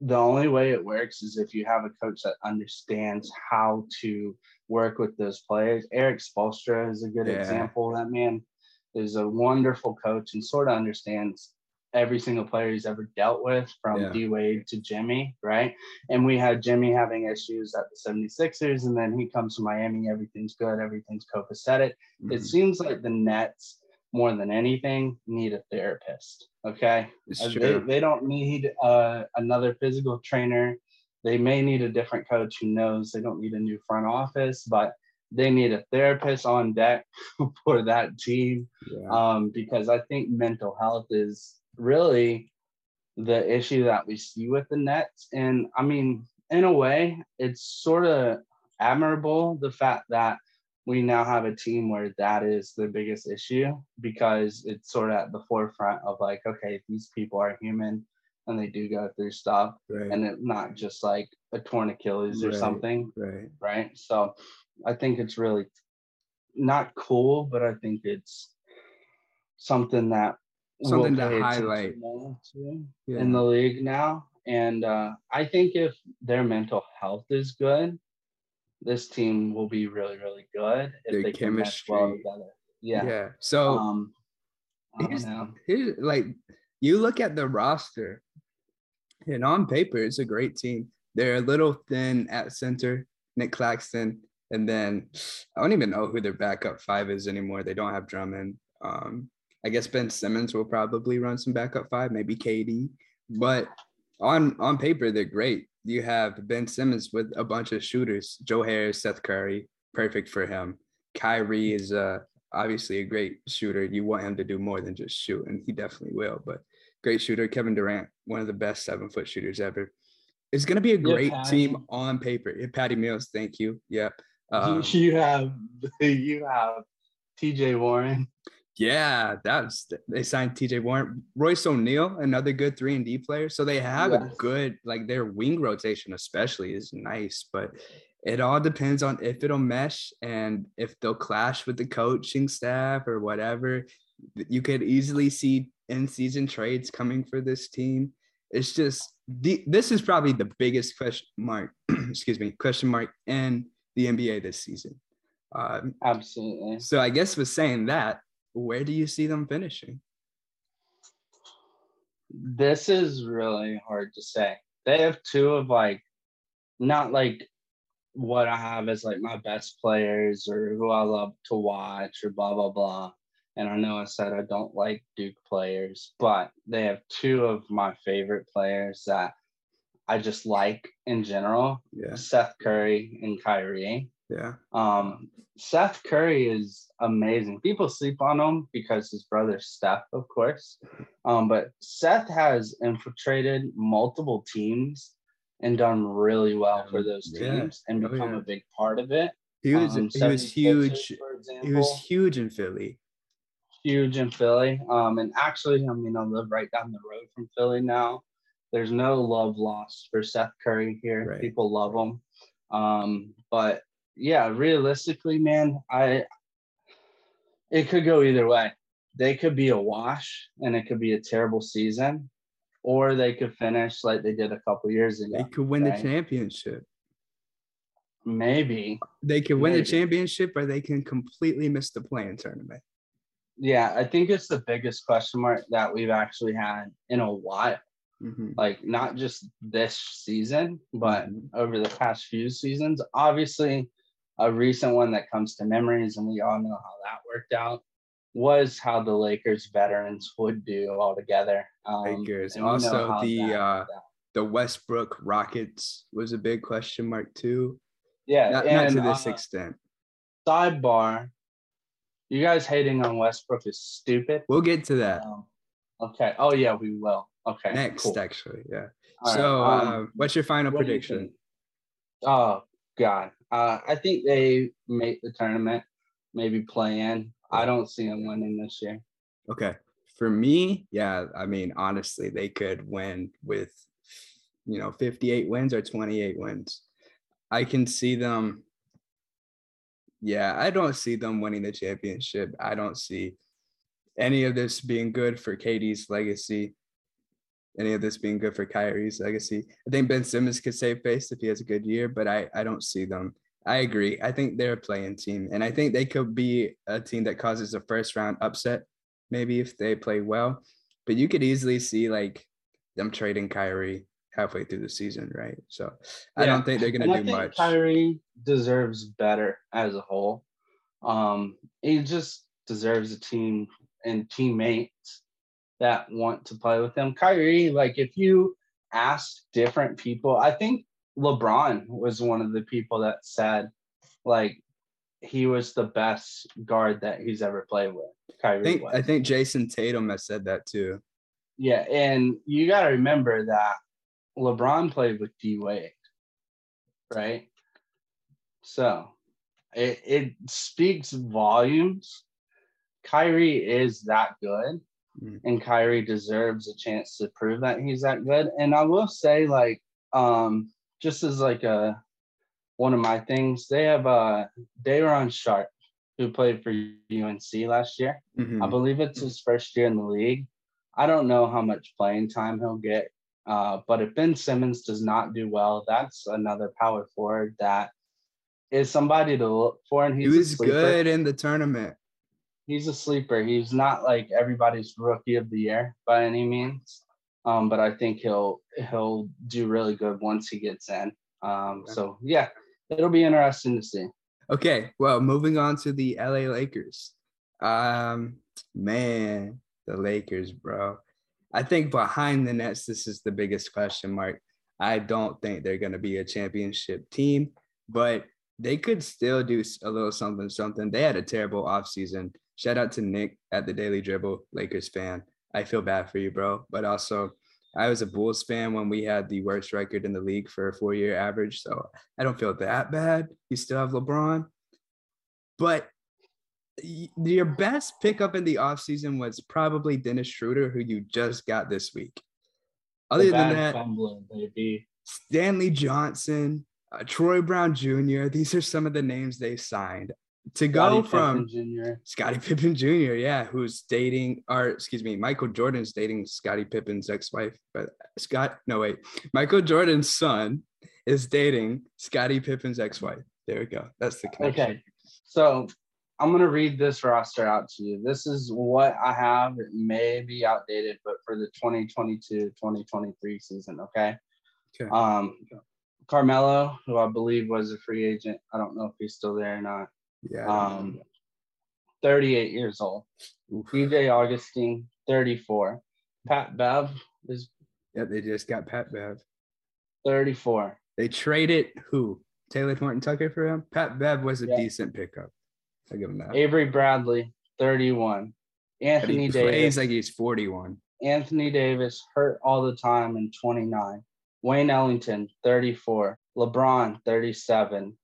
the only way it works is if you have a coach that understands how to work with those players. Erik Spoelstra is a good yeah. example. That man is a wonderful coach and sort of understands every single player he's ever dealt with from yeah. D Wade to Jimmy, right? And we had Jimmy having issues at the 76ers, and then he comes to Miami, everything's good, everything's copacetic. Mm-hmm. It seems like the Nets, more than anything, need a therapist. Okay. Uh, they, they don't need uh, another physical trainer. They may need a different coach who knows they don't need a new front office, but they need a therapist on deck for that team yeah. um, because I think mental health is really the issue that we see with the Nets. And I mean, in a way, it's sort of admirable the fact that we now have a team where that is the biggest issue because it's sort of at the forefront of like, okay, these people are human and they do go through stuff right. and it's not just like a torn Achilles right. or something. Right. Right. So I think it's really not cool, but I think it's something that something to highlight yeah. in the league now. And uh, I think if their mental health is good, this team will be really, really good if Their they chemistry. can mesh well together. Yeah. Yeah. So um, here's, here's like you look at the roster, and on paper, it's a great team. They're a little thin at center, Nic Claxton, and then I don't even know who their backup five is anymore. They don't have Drummond. Um, I guess Ben Simmons will probably run some backup five, maybe KD. But on on paper, they're great. You have Ben Simmons with a bunch of shooters. Joe Harris, Seth Curry, perfect for him. Kyrie is uh, obviously a great shooter. You want him to do more than just shoot, and he definitely will. But great shooter. Kevin Durant, one of the best seven foot shooters ever. It's going to be a great yeah, team on paper. Yeah, Patty Mills, thank you. Yep. Um, you have you have T.J. Warren. Yeah, that's they signed TJ Warren, Royce O'Neale, another good three and D player. So they have yes. a good like their wing rotation, especially is nice, but it all depends on if it'll mesh and if they'll clash with the coaching staff or whatever. You could easily see in season trades coming for this team. It's just the, this is probably the biggest question mark, excuse me, question mark in the NBA this season. Um, Absolutely. So I guess with saying that, where do you see them finishing? This is really hard to say. They have two of like, not like what I have as like my best players or who I love to watch or blah, blah, blah. And I know I said I don't like Duke players, but they have two of my favorite players that I just like in general yeah. Seth Curry and Kyrie. Yeah. Um, Seth Curry is amazing. People sleep on him because his brother Steph, of course. Um, but Seth has infiltrated multiple teams and done really well for those teams yeah. and oh, become oh, yeah. a big part of it. He was um, he was huge. Example, he was huge in Philly. Huge in Philly. Um, and actually, I mean, I live right down the road from Philly now. There's no love lost for Seth Curry here. Right. People love him. Um, but yeah, realistically, man, I it could go either way. They could be a wash and it could be a terrible season, or they could finish like they did a couple years ago. They could win right? the championship. Maybe they could win Maybe. the championship, or they can completely miss the play-in tournament. Yeah, I think it's the biggest question mark that we've actually had in a while. Mm-hmm. Like not just this season, but mm-hmm. over the past few seasons. Obviously, a recent one that comes to memories, and we all know how that worked out, was how the Lakers veterans would do all together. Um, Lakers. Also, the uh, the Westbrook Rockets was a big question mark too. Yeah, not, and, not to this uh, extent. Sidebar: You guys hating on Westbrook is stupid. We'll get to that. Um, okay. Oh yeah, we will. Okay. Next, cool. actually, yeah. All so, right. um, uh, what's your final prediction? Oh God, uh, I think they make the tournament, maybe play in. I don't see them winning this year. Okay. For me, yeah, I mean, honestly, they could win with, you know, 58 wins or 28 wins. I can see them Yeah, I don't see them winning the championship. I don't see any of this being good for KD's legacy. Any of this being good for Kyrie's legacy. I think Ben Simmons could save face if he has a good year, but I, I don't see them. I agree. I think they're a play-in team, and I think they could be a team that causes a first round upset, maybe if they play well. But you could easily see like them trading Kyrie halfway through the season, right? So I don't think they're gonna and do much. Kyrie deserves better as a whole. Um, he just deserves a team and teammates that want to play with him. Kyrie, like if you ask different people, I think LeBron was one of the people that said like he was the best guard that he's ever played with. Kyrie I think, was. I think Jayson Tatum has said that too. Yeah, and you got to remember that LeBron played with D Wade, right? So it, it speaks volumes. Kyrie is that good, mm. and Kyrie deserves a chance to prove that he's that good. And I will say, like, um, just as like a one of my things, they have uh Day'Ron Sharpe, who played for UNC last year. Mm-hmm. I believe it's his first year in the league. I don't know how much playing time he'll get uh, but if Ben Simmons does not do well, that's another power forward that is somebody to look for. And he's he was good in the tournament. He's a sleeper. He's not like everybody's rookie of the year by any means. Um, but I think he'll he'll do really good once he gets in. Um, so yeah, it'll be interesting to see. Okay, well, moving on to the LA Lakers. Um, man, the Lakers, bro. I think behind the nets, this is the biggest question mark. I don't think they're going to be a championship team, but they could still do a little something, something. They had a terrible offseason. Shout out to Nick at the Daily Dribble, Lakers fan. I feel bad for you, bro. But also, I was a Bulls fan when we had the worst record in the league for a four year average. So I don't feel that bad. You still have LeBron. But your best pickup in the offseason was probably Dennis Schroeder, who you just got this week. Other the than that, fumbling, Stanley Johnson, uh, Troy Brown Jr., these are some of the names they signed. To go from Scottie Pippen Jr., yeah, who's dating, or excuse me, Michael Jordan's dating Scottie Pippen's ex wife, but Scott, no, wait, Michael Jordan's son is dating Scottie Pippen's ex wife. There we go. That's the connection. Okay. So I'm going to read this roster out to you. This is what I have. It may be outdated, but for the 2022 2023 season, okay? Okay. Um, Carmelo, who I believe was a free agent. I don't know if he's still there or not. Yeah. Um, 38 years old. DJ Augustin, 34. Pat Bev is. Yeah, they just got Pat Bev. 34. They traded who? Talen Horton-Tucker for him? Pat Bev was a yeah. decent pickup. I give him that. Avery Bradley, 31. Anthony Davis. Plays like he's 41. Anthony Davis hurt all the time in 29. Wayne Ellington, 34. LeBron, 37.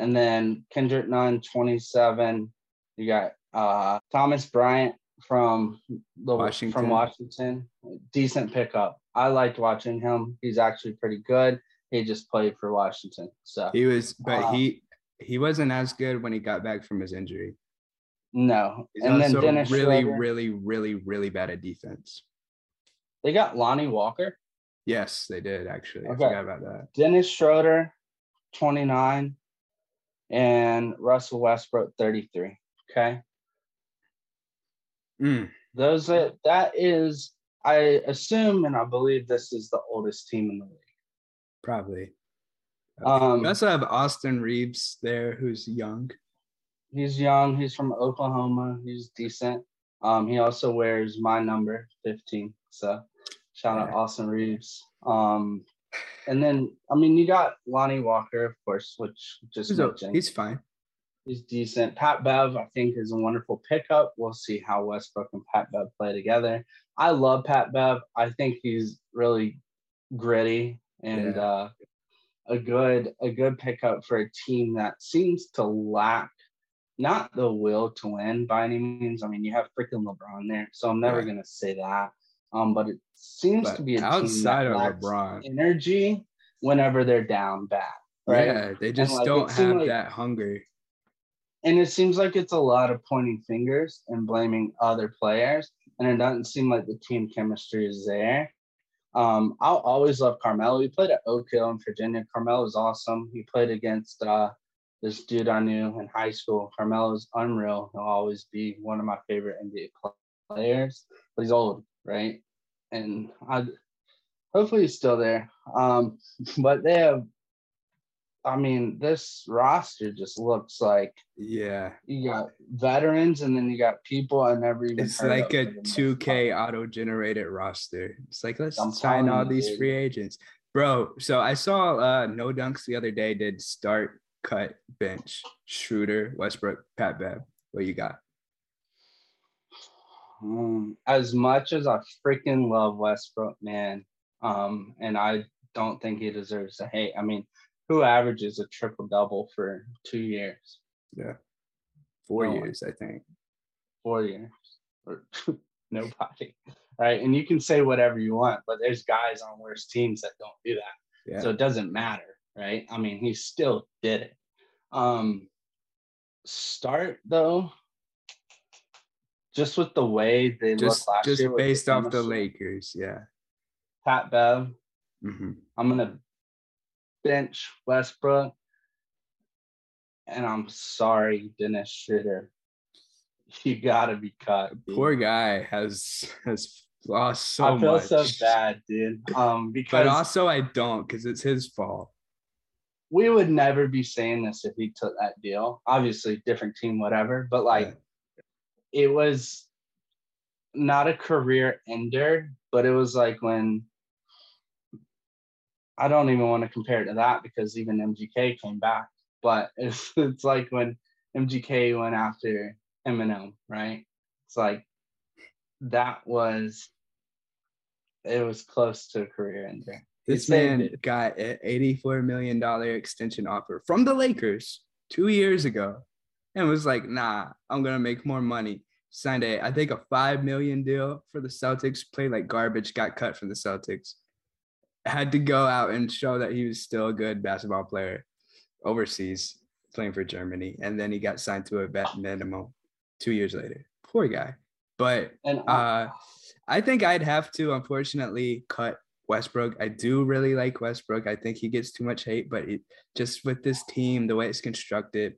And then Kendrick Nunn, 27. You got uh, Thomas Bryant from the Washington. from Washington. Decent pickup. I liked watching him. He's actually pretty good. He just played for Washington. So he was, but um, he he wasn't as good when he got back from his injury. No, He's and then Dennis really, Schroeder. really, really, really bad at defense. They got Lonnie Walker. Yes, they did actually. Okay. I forgot about that. Dennis Schroeder, twenty nine, and Russell Westbrook, thirty three. Okay. Mm. Those are, that is, I assume, and I believe this is the oldest team in the league. Probably. Um, we also have Austin Reaves there, who's young. He's young. He's from Oklahoma. He's decent. Um, he also wears my number, 15. So shout out Austin Reaves. Um, and then I mean you got Lonnie Walker, of course, which just he's, he's fine. He's decent. Pat Bev, I think, is a wonderful pickup. We'll see how Westbrook and Pat Bev play together. I love Pat Bev. I think he's really gritty and yeah. uh, a good a good pickup for a team that seems to lack not the will to win by any means. I mean, you have freaking LeBron there, so I'm never right. gonna say that. Um, but it seems but to be a outside of LeBron energy whenever they're down bad. Right? Yeah, they just like, don't have like, that hunger. and it seems like it's a lot of pointing fingers and blaming other players, and it doesn't seem like the team chemistry is there. Um, I'll always love Carmelo. He played at Oak Hill in Virginia. Carmelo is awesome. He played against uh, this dude I knew in high school. Carmelo is unreal. He'll always be one of my favorite NBA players, but he's old, right? And I hopefully he's still there. Um, but they have I mean, this roster just looks like yeah. You got veterans, and then you got people I never even. It's like a two K auto generated roster. It's like let's I'm sign all these dude. free agents, bro. So I saw uh no dunks the other day. Did start, cut, bench, Schroeder, Westbrook, Pat Bev. What you got? Um, as much as I freaking love Westbrook, man, um, and I don't think he deserves a hate. I mean, who averages a triple double for two years? Yeah, four no years, one. I think. Four years, or nobody, right? And you can say whatever you want, but there's guys on worse teams that don't do that. Yeah. So it doesn't matter, right? I mean, he still did it. Um, start though, just with the way they just, look last just year. Just based off the Lakers, yeah. Pat Bev. Mm-hmm. I'm gonna bench Westbrook. And I'm sorry, Dennis Schroeder. You gotta be cut. Dude. Poor guy has has lost so much. I feel much. so bad, dude. Um, because but also I don't because it's his fault. We would never be saying this if he took that deal. Obviously, different team, whatever. But like, yeah. It was not a career ender, but it was like when I don't even want to compare it to that because even MGK came back. But it's it's like when MGK went after Eminem, right? It's like that was it was close to a career ender. This man got an $84 million extension offer from the Lakers two years ago and was like, nah, I'm gonna make more money. Signed a, I think a five million deal for the Celtics, played like garbage, got cut from the Celtics had to go out and show that he was still a good basketball player overseas playing for Germany. And then he got signed to a vet minimum two years later. Poor guy. But uh, I think I'd have to, unfortunately, cut Westbrook. I do really like Westbrook. I think he gets too much hate, but it, just with this team, the way it's constructed,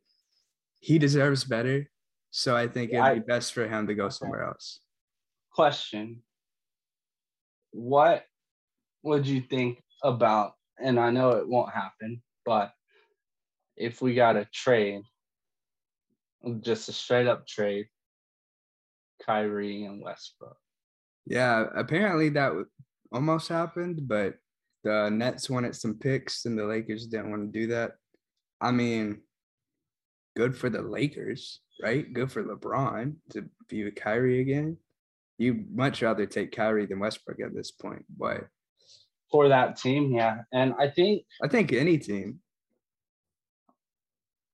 he deserves better. So I think it'd be best for him to go somewhere else. Question What would you think about? And I know it won't happen, but if we got a trade, just a straight up trade, Kyrie and Westbrook. Yeah, apparently that almost happened, but the Nets wanted some picks and the Lakers didn't want to do that. I mean, good for the Lakers, right? Good for LeBron to be with Kyrie again. You'd much rather take Kyrie than Westbrook at this point, but for that team. Yeah. And I think I think any team.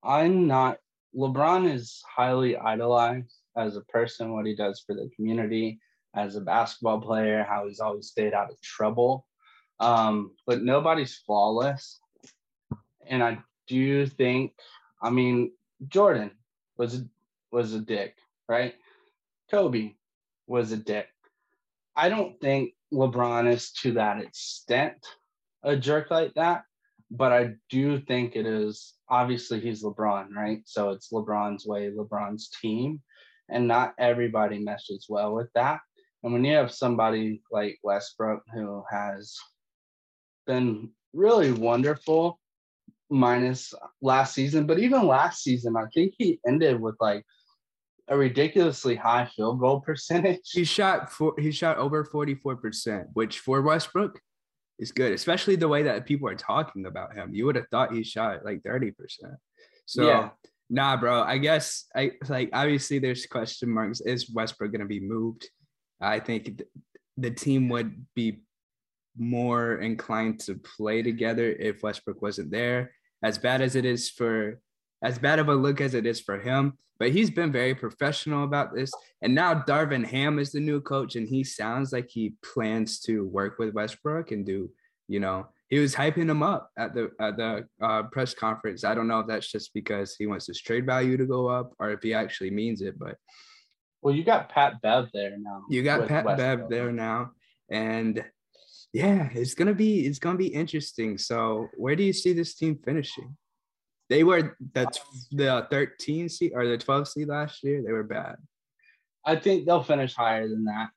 I'm not LeBron is highly idolized as a person, what he does for the community, as a basketball player, how he's always stayed out of trouble. Um, but nobody's flawless. And I do think, I mean, Jordan was was a dick, right? Kobe was a dick. I don't think LeBron is to that extent a jerk like that, but I do think it is obviously he's LeBron, right? So it's LeBron's way, LeBron's team, and not everybody meshes well with that. And when you have somebody like Westbrook who has been really wonderful, minus last season, but even last season, I think he ended with like a ridiculously high field goal percentage. He shot for he shot over 44%, which for Westbrook is good, especially the way that people are talking about him. You would have thought he shot like 30%. So yeah. nah, bro. I guess I like obviously there's question marks. Is Westbrook gonna be moved? I think the team would be more inclined to play together if Westbrook wasn't there. As bad as it is for as bad of a look as it is for him, but he's been very professional about this. And now Darvin Ham is the new coach, and he sounds like he plans to work with Westbrook and do, you know, he was hyping him up at the at the uh, press conference. I don't know if that's just because he wants his trade value to go up or if he actually means it, but well, you got Pat Bev there now. You got Pat Westbrook. Bev there now, and yeah, it's gonna be it's gonna be interesting. So, where do you see this team finishing? They were the the 13 seed or the 12 seed last year. They were bad. I think they'll finish higher than that.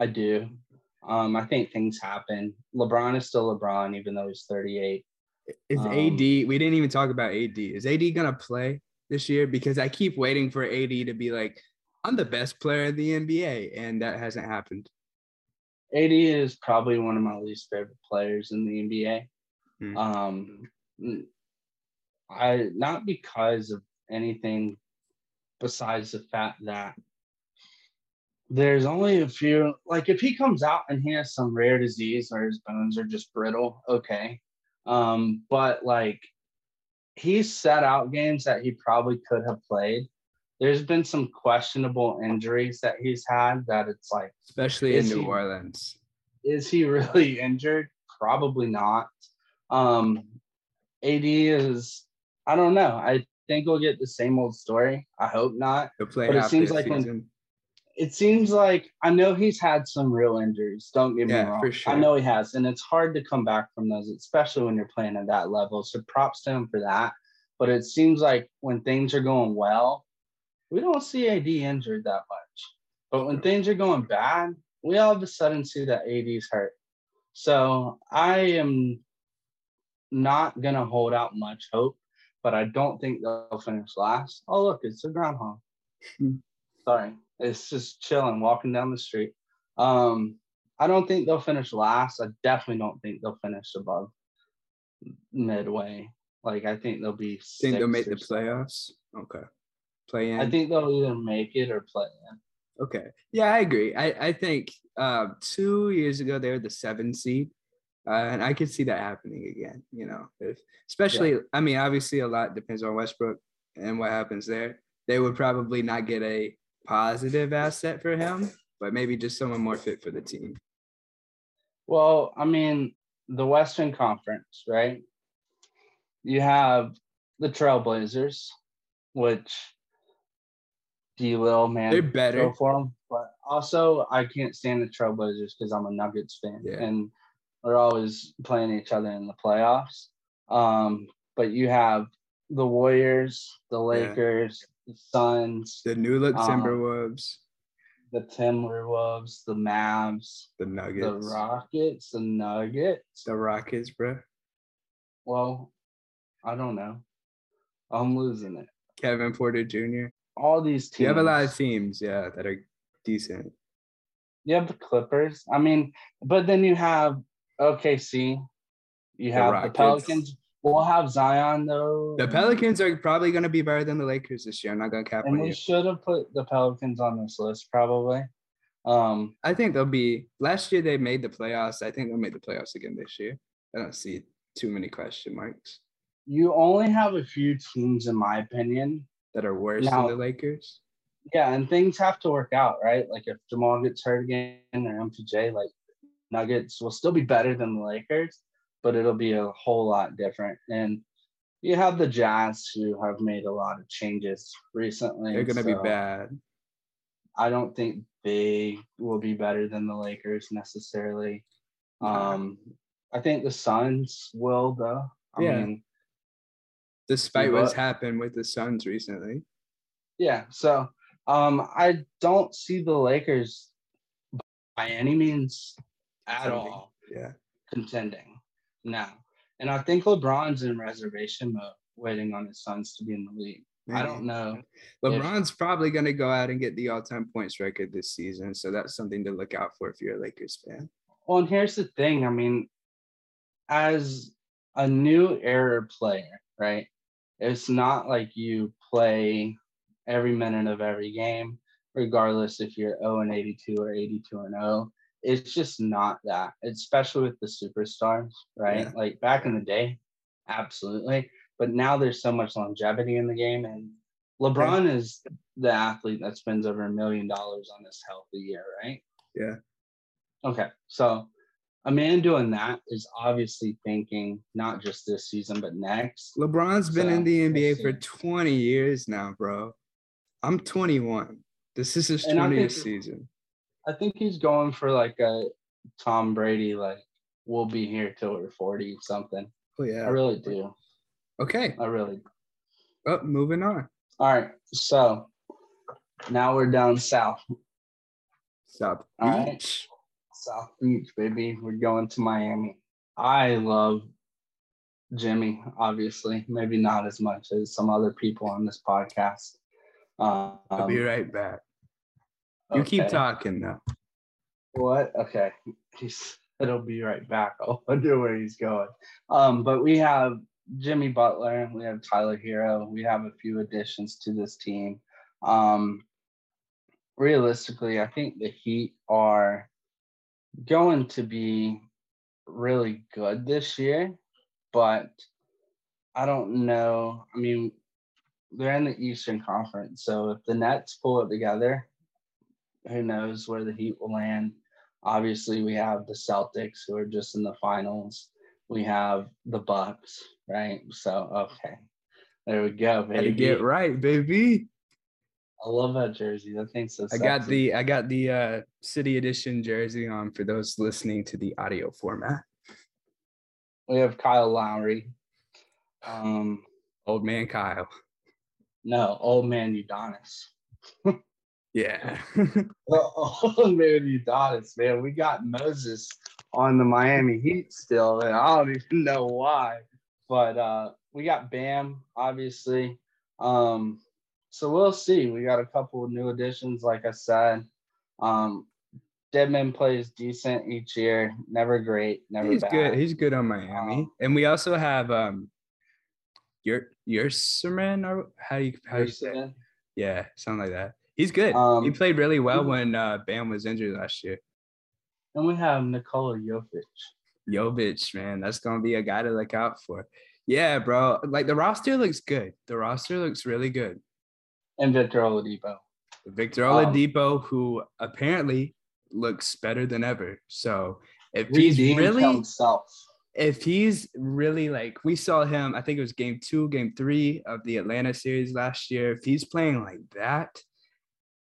I do. Um, I think things happen. LeBron is still LeBron, even though he's 38. Is um, AD? We didn't even talk about AD. Is AD gonna play this year? Because I keep waiting for AD to be like, I'm the best player in the NBA, and that hasn't happened. AD is probably one of my least favorite players in the NBA. Mm. Um, I not because of anything besides the fact that there's only a few like if he comes out and he has some rare disease or his bones are just brittle okay um but like he's set out games that he probably could have played there's been some questionable injuries that he's had that it's like especially in New he, Orleans. Is he really injured? Probably not. Um AD is I don't know. I think we'll get the same old story. I hope not. But it seems like when, it seems like I know he's had some real injuries. Don't get yeah, me wrong. Sure. I know he has, and it's hard to come back from those, especially when you're playing at that level. So props to him for that. But it seems like when things are going well, we don't see AD injured that much. But when things are going bad, we all of a sudden see that AD's hurt. So I am not gonna hold out much hope, but I don't think they'll finish last. Oh look, it's a groundhog. Hmm. Sorry, it's just chilling, walking down the street. Um, I don't think they'll finish last. I definitely don't think they'll finish above midway. Like I think they'll be. Think they'll make the playoffs. Okay play in? I think they'll either make it or play in. Okay. Yeah, I agree. I, I think uh, two years ago they were the seven seed. Uh, and I could see that happening again, you know, if, especially, yeah. I mean, obviously a lot depends on Westbrook and what happens there. They would probably not get a positive asset for him, but maybe just someone more fit for the team. Well, I mean, the Western Conference, right? You have the Trailblazers, which D Will, man. They're better. Go for them. But also, I can't stand the Trailblazers because I'm a Nuggets fan. Yeah. And we're always playing each other in the playoffs. Um, but you have the Warriors, the Lakers, yeah. the Suns, the New Look um, Timberwolves, um, the Timberwolves, the Mavs, the Nuggets, the Rockets, the Nuggets, the Rockets, bro. Well, I don't know. I'm losing it. Kevin Porter Jr all these teams. You have a lot of teams, yeah, that are decent. You have the Clippers. I mean, but then you have OKC. You have the, the Pelicans. We'll have Zion though. The Pelicans are probably going to be better than the Lakers this year. I'm not going to cap and we should have put the Pelicans on this list probably. Um, I think they'll be. Last year they made the playoffs. I think they'll make the playoffs again this year. I don't see too many question marks. You only have a few teams, in my opinion, that are worse now, than the Lakers. Yeah, and things have to work out, right? Like if Jamal gets hurt again or MPJ, like Nuggets will still be better than the Lakers, but it'll be a whole lot different. And you have the Jazz who have made a lot of changes recently. They're gonna so be bad. I don't think they will be better than the Lakers necessarily. Um, I think the Suns will though. I yeah. mean, despite what's happened with the sons recently. Yeah. So um, I don't see the Lakers by any means at contending. all. Yeah. Contending now. And I think LeBron's in reservation mode, waiting on his Suns to be in the league. Man. I don't know. LeBron's if, probably going to go out and get the all-time points record this season, so that's something to look out for if you're a Lakers fan. Well, and here's the thing. I mean, as a new era player, right? It's not like you play every minute of every game, regardless if you're 0 and 82 or 82 and 0. It's just not that, especially with the superstars, right? Yeah. Like back in the day, absolutely. But now there's so much longevity in the game, and LeBron yeah. is the athlete that spends over a million dollars on his health a year, right? Yeah. Okay, so a man doing that is obviously thinking not just this season but next. LeBron's been so, in the NBA for 20 years now, bro. I'm 21. This is his 20th season. I think he's going for like a Tom Brady, like we'll be here till we're 40 something. Oh yeah. I really do. Okay. I really. Oh, moving on. All right. So now we're down south. South Beach. All right. South Beach, baby. We're going to Miami. I love Jimmy, obviously. Maybe not as much as some other people on this podcast. Um, I'll be right back. You okay. keep talking though. What? Okay. He's it'll be right back. I wonder where he's going. Um, but we have Jimmy Butler, we have Tyler Herro, we have a few additions to this team. Um, realistically, I think the Heat are going to be really good this year, but I don't know. I mean, they're in the Eastern Conference, so if the Nets pull it together, who knows where the Heat will land. Obviously, we have the Celtics who are just in the finals. We have the Bucks, right? So okay, there we go, baby. get right, baby. I love that jersey. That thing's so. I got the I got the uh, city edition jersey on for those listening to the audio format. We have Kyle Lowry. Um, old man Kyle. No, old man Udonis. yeah. old man Udonis, man. We got Moses on the Miami Heat still, and I don't even know why. But uh, we got Bam, obviously. Um, so we'll see. We got a couple of new additions, like I said. Um, Dedmon plays decent each year. Never great. Never. He's bad. good. He's good on Miami, um, and we also have um, your Yurtseven or how do you how do you say? It? Yeah, something like that. He's good. Um, he played really well when uh, Bam was injured last year. And we have Nikola Jovic. Jovic, man, that's gonna be a guy to look out for. Yeah, bro. Like the roster looks good. The roster looks really good and Victor Oladipo. Victor Oladipo, um, who apparently looks better than ever. So if he's really himself. if he's really like we saw him, I think it was game two, game three of the Atlanta series last year. If he's playing like that,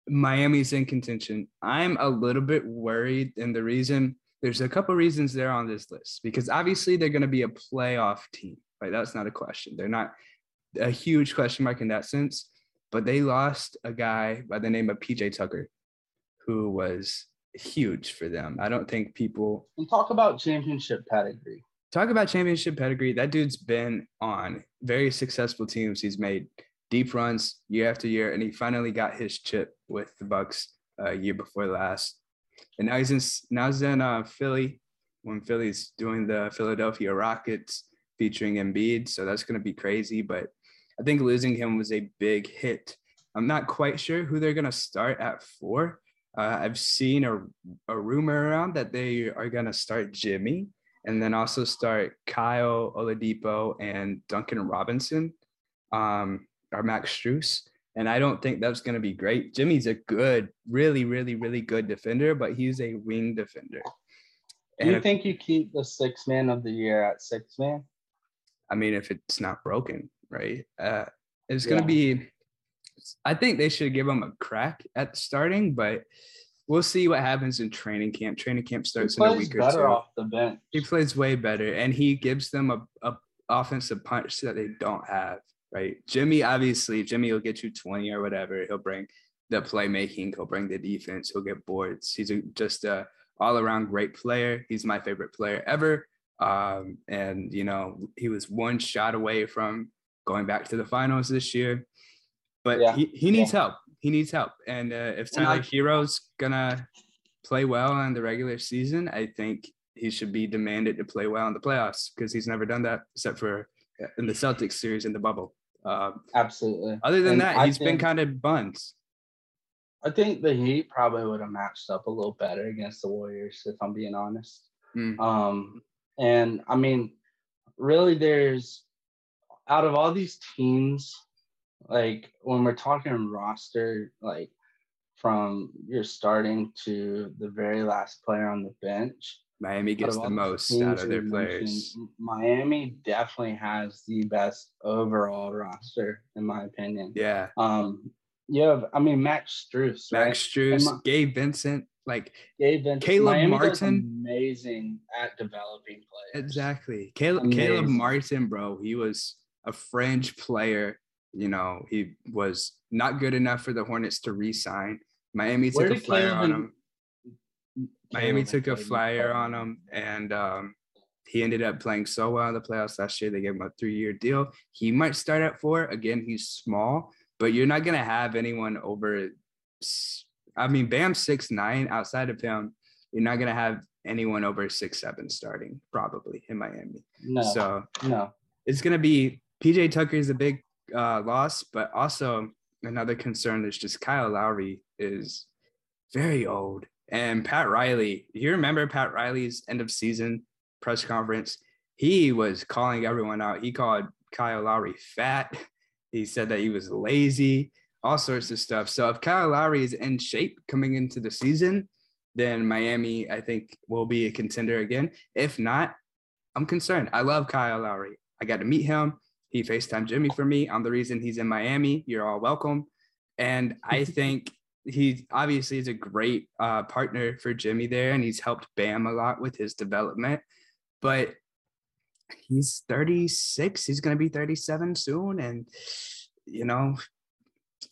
Miami's in contention. I'm a little bit worried, and the reason there's a couple reasons they're on this list because obviously they're going to be a playoff team. Right, that's not a question. They're not a huge question mark in that sense but they lost a guy by the name of PJ Tucker, who was huge for them. I don't think people and talk about championship pedigree. Talk about championship pedigree. That dude's been on very successful teams. He's made deep runs year after year, and he finally got his chip with the Bucks a uh, year before last. And now he's in now he's in uh, Philly when Philly's doing the Philadelphia Rockets featuring Embiid. So that's going to be crazy. But I think losing him was a big hit. I'm not quite sure who they're going to start at four. Uh, I've seen a, a rumor around that they are going to start Jimmy and then also start Kyle Oladipo and Duncan Robinson um, or Max Strus. And I don't think that's going to be great. Jimmy's a good, really, really, really good defender, but he's a wing defender. Do you think you keep the six man of the year at six man? I mean, if it's not broken right? Uh, it's going to be, I think they should give him a crack at starting, but we'll see what happens in training camp. Training camp starts in a week or two. off the bench. He plays way better, and he gives them a, a offensive punch that they don't have. Right, Jimmy. Obviously, Jimmy will get you twenty or whatever. He'll bring the playmaking. He'll bring the defense. He'll get boards. He's a, just a all around great player. He's my favorite player ever. Um, and you know, he was one shot away from going back to the finals this year. But yeah. he, he needs yeah. help. He needs help. And uh, if Tyler Herro's gonna play well in the regular season, I think he should be demanded to play well in the playoffs because he's never done that except for uh, in the Celtics series in the bubble. Uh, Absolutely. Other than and that, he's think, been kind of buns. I think the Heat probably would have matched up a little better against the Warriors, if I'm being honest. Mm. Um, and I mean, really, there's out of all these teams, like when we're talking roster, like from your starting to the very last player on the bench, Miami gets the most out of their players. Miami definitely has the best overall roster, in my opinion. Yeah. Um, you have, I mean, Max Strus, Max right? Strus, my, Gabe Vincent, like Gabe Vincent, Caleb Miami Martin, amazing at developing players. Exactly, Caleb amazing. Caleb Martin, bro, he was a fringe player. You know, he was not good enough for the Hornets to re-sign. Miami took a flyer Caleb on him. Miami took a flyer on him, and um, he ended up playing so well in the playoffs last year. They gave him a three-year deal. He might start at four. Again, he's small, but you're not gonna have anyone over. I mean, Bam six nine. Outside of him, you're not gonna have anyone over six seven starting probably in Miami. No. So no, it's gonna be PJ Tucker is a big uh, loss, but also another concern is just Kyle Lowry is very old. And Pat Riley, you remember Pat Riley's end of season press conference? He was calling everyone out. He called Kyle Lowry fat. He said that he was lazy, all sorts of stuff. So if Kyle Lowry is in shape coming into the season, then Miami, I think, will be a contender again. If not, I'm concerned. I love Kyle Lowry. I got to meet him. He FaceTime Jimmy for me. I'm the reason he's in Miami. You're all welcome. And I think he obviously is a great uh, partner for Jimmy there, and he's helped Bam a lot with his development. But he's 36. He's going to be 37 soon, and you know,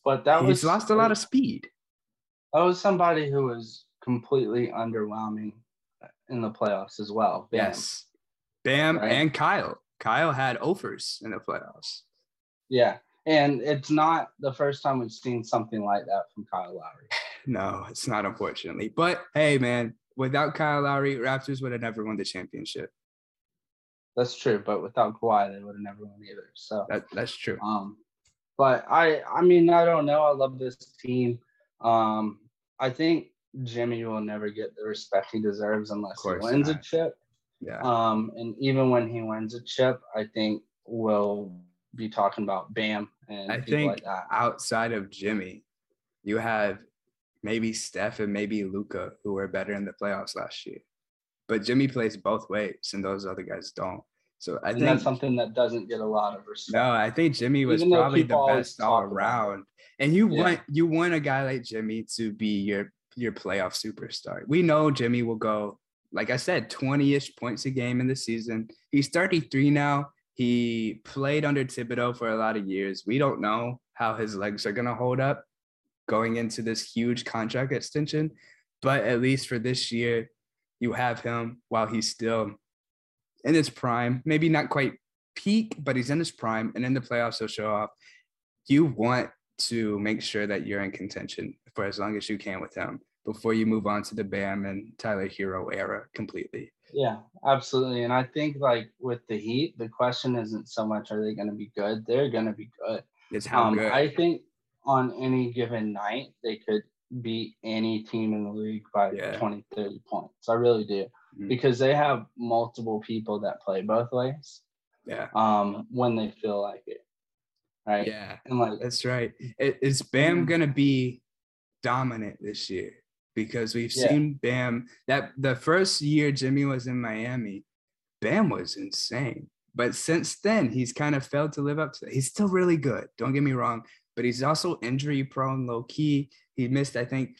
but that he's was lost a lot of speed. That was somebody who was completely underwhelming in the playoffs as well. Bam. Yes, Bam right? and Kyle. Kyle had offers in the playoffs. Yeah. And it's not the first time we've seen something like that from Kyle Lowry. No, it's not, unfortunately. But hey, man, without Kyle Lowry, Raptors would have never won the championship. That's true, but without Kawhi, they would have never won either. So that, that's true. Um, but I, I mean, I don't know. I love this team. Um, I think Jimmy will never get the respect he deserves unless he wins not. a chip. Yeah. Um, and even when he wins a chip, I think we'll be talking about Bam and I think like outside of Jimmy, you have maybe Steph and maybe Luka who were better in the playoffs last year. But Jimmy plays both ways, and those other guys don't. So I and think that's something that doesn't get a lot of respect. No, I think Jimmy was probably the best all around. And you yeah. want you want a guy like Jimmy to be your your playoff superstar. We know Jimmy will go like I said, 20-ish points a game in the season. He's 33 now. He played under Thibodeau for a lot of years. We don't know how his legs are going to hold up going into this huge contract extension, but at least for this year, you have him while he's still in his prime. Maybe not quite peak, but he's in his prime, and in the playoffs, he'll show off. You want to make sure that you're in contention for as long as you can with him before you move on to the Bam and Tyler Herro era completely. Yeah, absolutely. And I think like with the Heat, the question isn't so much are they going to be good? They're going to be good. It's how um, good. I think on any given night they could beat any team in the league by yeah. 20, 30 points. I really do. Mm-hmm. Because they have multiple people that play both ways. Yeah. Um, when they feel like it. Right. Yeah. And like that's right. Is Bam mm-hmm. gonna be dominant this year? Because we've yeah. seen Bam that the first year Jimmy was in Miami, Bam was insane. But since then, he's kind of failed to live up to that. He's still really good, don't get me wrong, but he's also injury prone, low key. He missed, I think,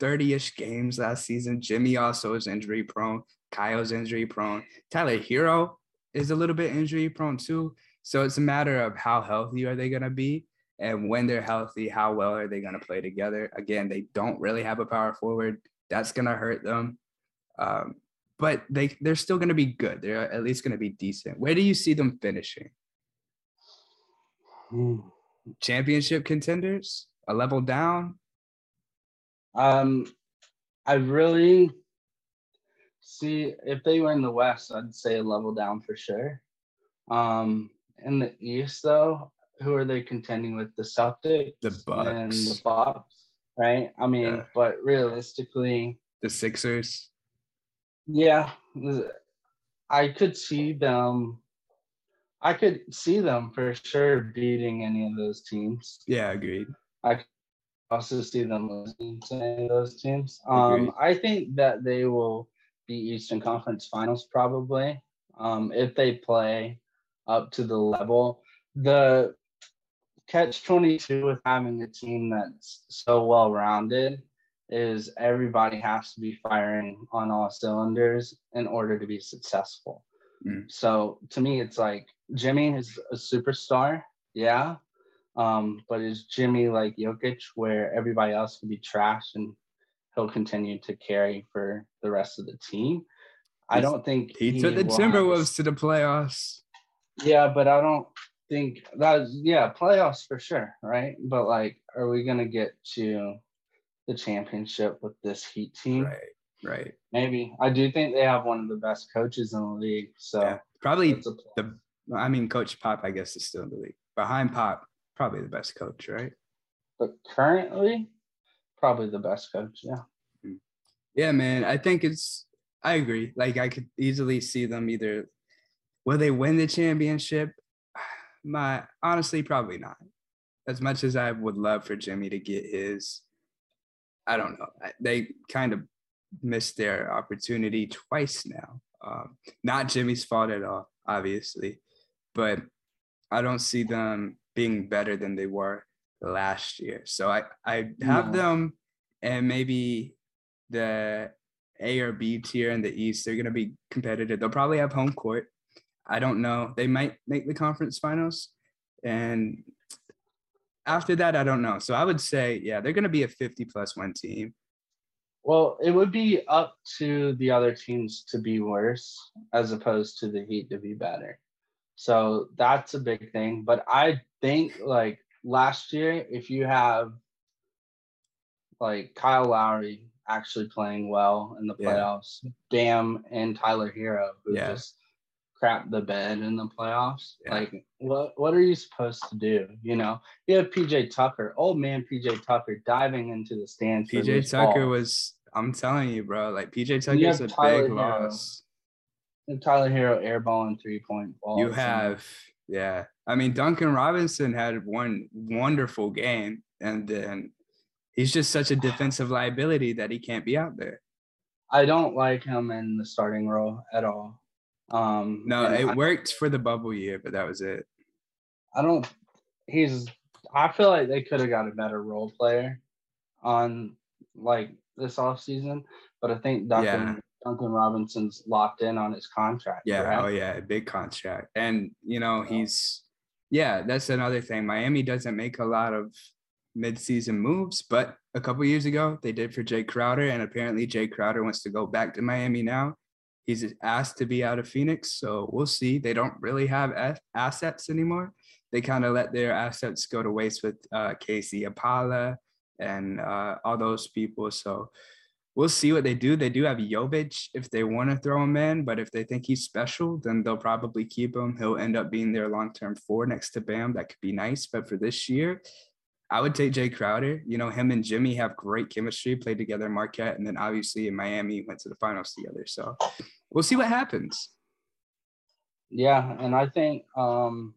30 ish games last season. Jimmy also is injury prone. Kyle's injury prone. Tyler Herro is a little bit injury prone too. So it's a matter of how healthy are they going to be and when they're healthy, how well are they going to play together? Again, they don't really have a power forward. That's going to hurt them. Um, but they they're still going to be good. They're at least going to be decent. Where do you see them finishing? Hmm. Championship contenders? A level down? Um, I really see if they were in the West, I'd say a level down for sure. Um, in the East, though, who are they contending with? The Celtics, the Bucks, and the Bucks, right? I mean, yeah. but realistically, the Sixers. Yeah, I could see them. I could see them for sure beating any of those teams. Yeah, agreed. I could also see them losing to any of those teams. Um, I think that they will the Eastern Conference Finals probably. Um, if they play up to the level. The catch 22 with having a team that's so well rounded is everybody has to be firing on all cylinders in order to be successful. Mm. So to me, it's like Jimmy is a superstar, yeah. Um, but is Jimmy like Jokic, where everybody else can be trash and he'll continue to carry for the rest of the team? I don't think he, he took the Timberwolves to the playoffs. Yeah, but I don't think that yeah, playoffs for sure, right? But like, are we gonna get to the championship with this Heat team? Right, right. Maybe. I do think they have one of the best coaches in the league. So yeah, probably the I mean, Coach Pop, I guess, is still in the league. Behind Pop, probably the best coach, right? But currently, probably the best coach, yeah. Hmm. Yeah, man. I think it's I agree. Like I could easily see them either will they win the championship? My honestly, probably not. As much as I would love for Jimmy to get his, I don't know. They kind of missed their opportunity twice now. Um, not Jimmy's fault at all, obviously, but I don't see them being better than they were last year. So I I have no. them and maybe the A or B tier in the East. They're gonna be competitive. They'll probably have home court. I don't know. They might make the conference finals. And after that, I don't know. So I would say, yeah, they're going to be a 50 plus one team. Well, it would be up to the other teams to be worse as opposed to the Heat to be better. So that's a big thing. But I think like last year, if you have like Kyle Lowry actually playing well in the playoffs, yeah. Bam and Tyler Herro, who yeah. just crap the bed in the playoffs. Yeah. Like, what what are you supposed to do? You know, you have PJ Tucker, old man PJ Tucker, diving into the stands. PJ Tucker ball. was, I'm telling you, bro, like PJ Tucker is a Tyler big Herro, loss. And Tyler Herro airballing three point balls. You have, yeah. I mean, Duncan Robinson had one wonderful game, and then he's just such a defensive liability that he can't be out there. I don't like him in the starting role at all. Um, no, it I, worked for the bubble year, but that was it. I don't. He's. I feel like they could have got a better role player on like this off season, but I think Duncan yeah. Duncan Robinson's locked in on his contract. Yeah. Right? Oh yeah, big contract, and you know he's. Yeah, that's another thing. Miami doesn't make a lot of midseason moves, but a couple years ago they did for Jae Crowder, and apparently Jae Crowder wants to go back to Miami now. He's asked to be out of Phoenix, so we'll see. They don't really have assets anymore. They kind of let their assets go to waste with uh, KZ Okpala and uh, all those people. So we'll see what they do. They do have Jovic if they want to throw him in, but if they think he's special, then they'll probably keep him. He'll end up being their long-term four next to Bam. That could be nice. But for this year, I would take Jae Crowder. You know, him and Jimmy have great chemistry, played together in Marquette, and then obviously in Miami went to the finals together. So we'll see what happens. Yeah, and I think um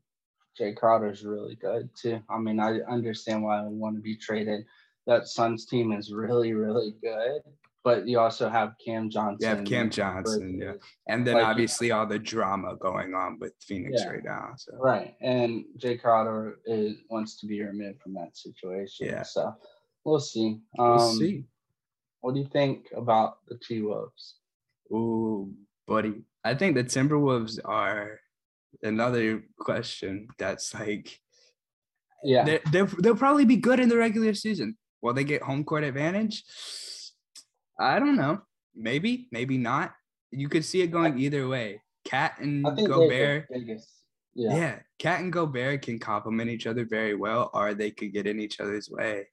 Jae Crowder is really good too. I mean, I understand why I want to be traded. That Suns team is really, really good. But you also have Cam Johnson. Yeah, Cam Johnson, yeah. And then like, obviously all the drama going on with Phoenix yeah, right now. So right. And Jae Crowder is wants to be removed from that situation. Yeah. So we'll see. Um, we'll see. What do you think about the T Wolves? Ooh, buddy. I think the Timberwolves are another question that's like yeah they they'll probably be good in the regular season will they get home court advantage i don't know maybe maybe not you could see it going either way cat and gobert yeah. yeah cat and gobert can complement each other very well or they could get in each other's way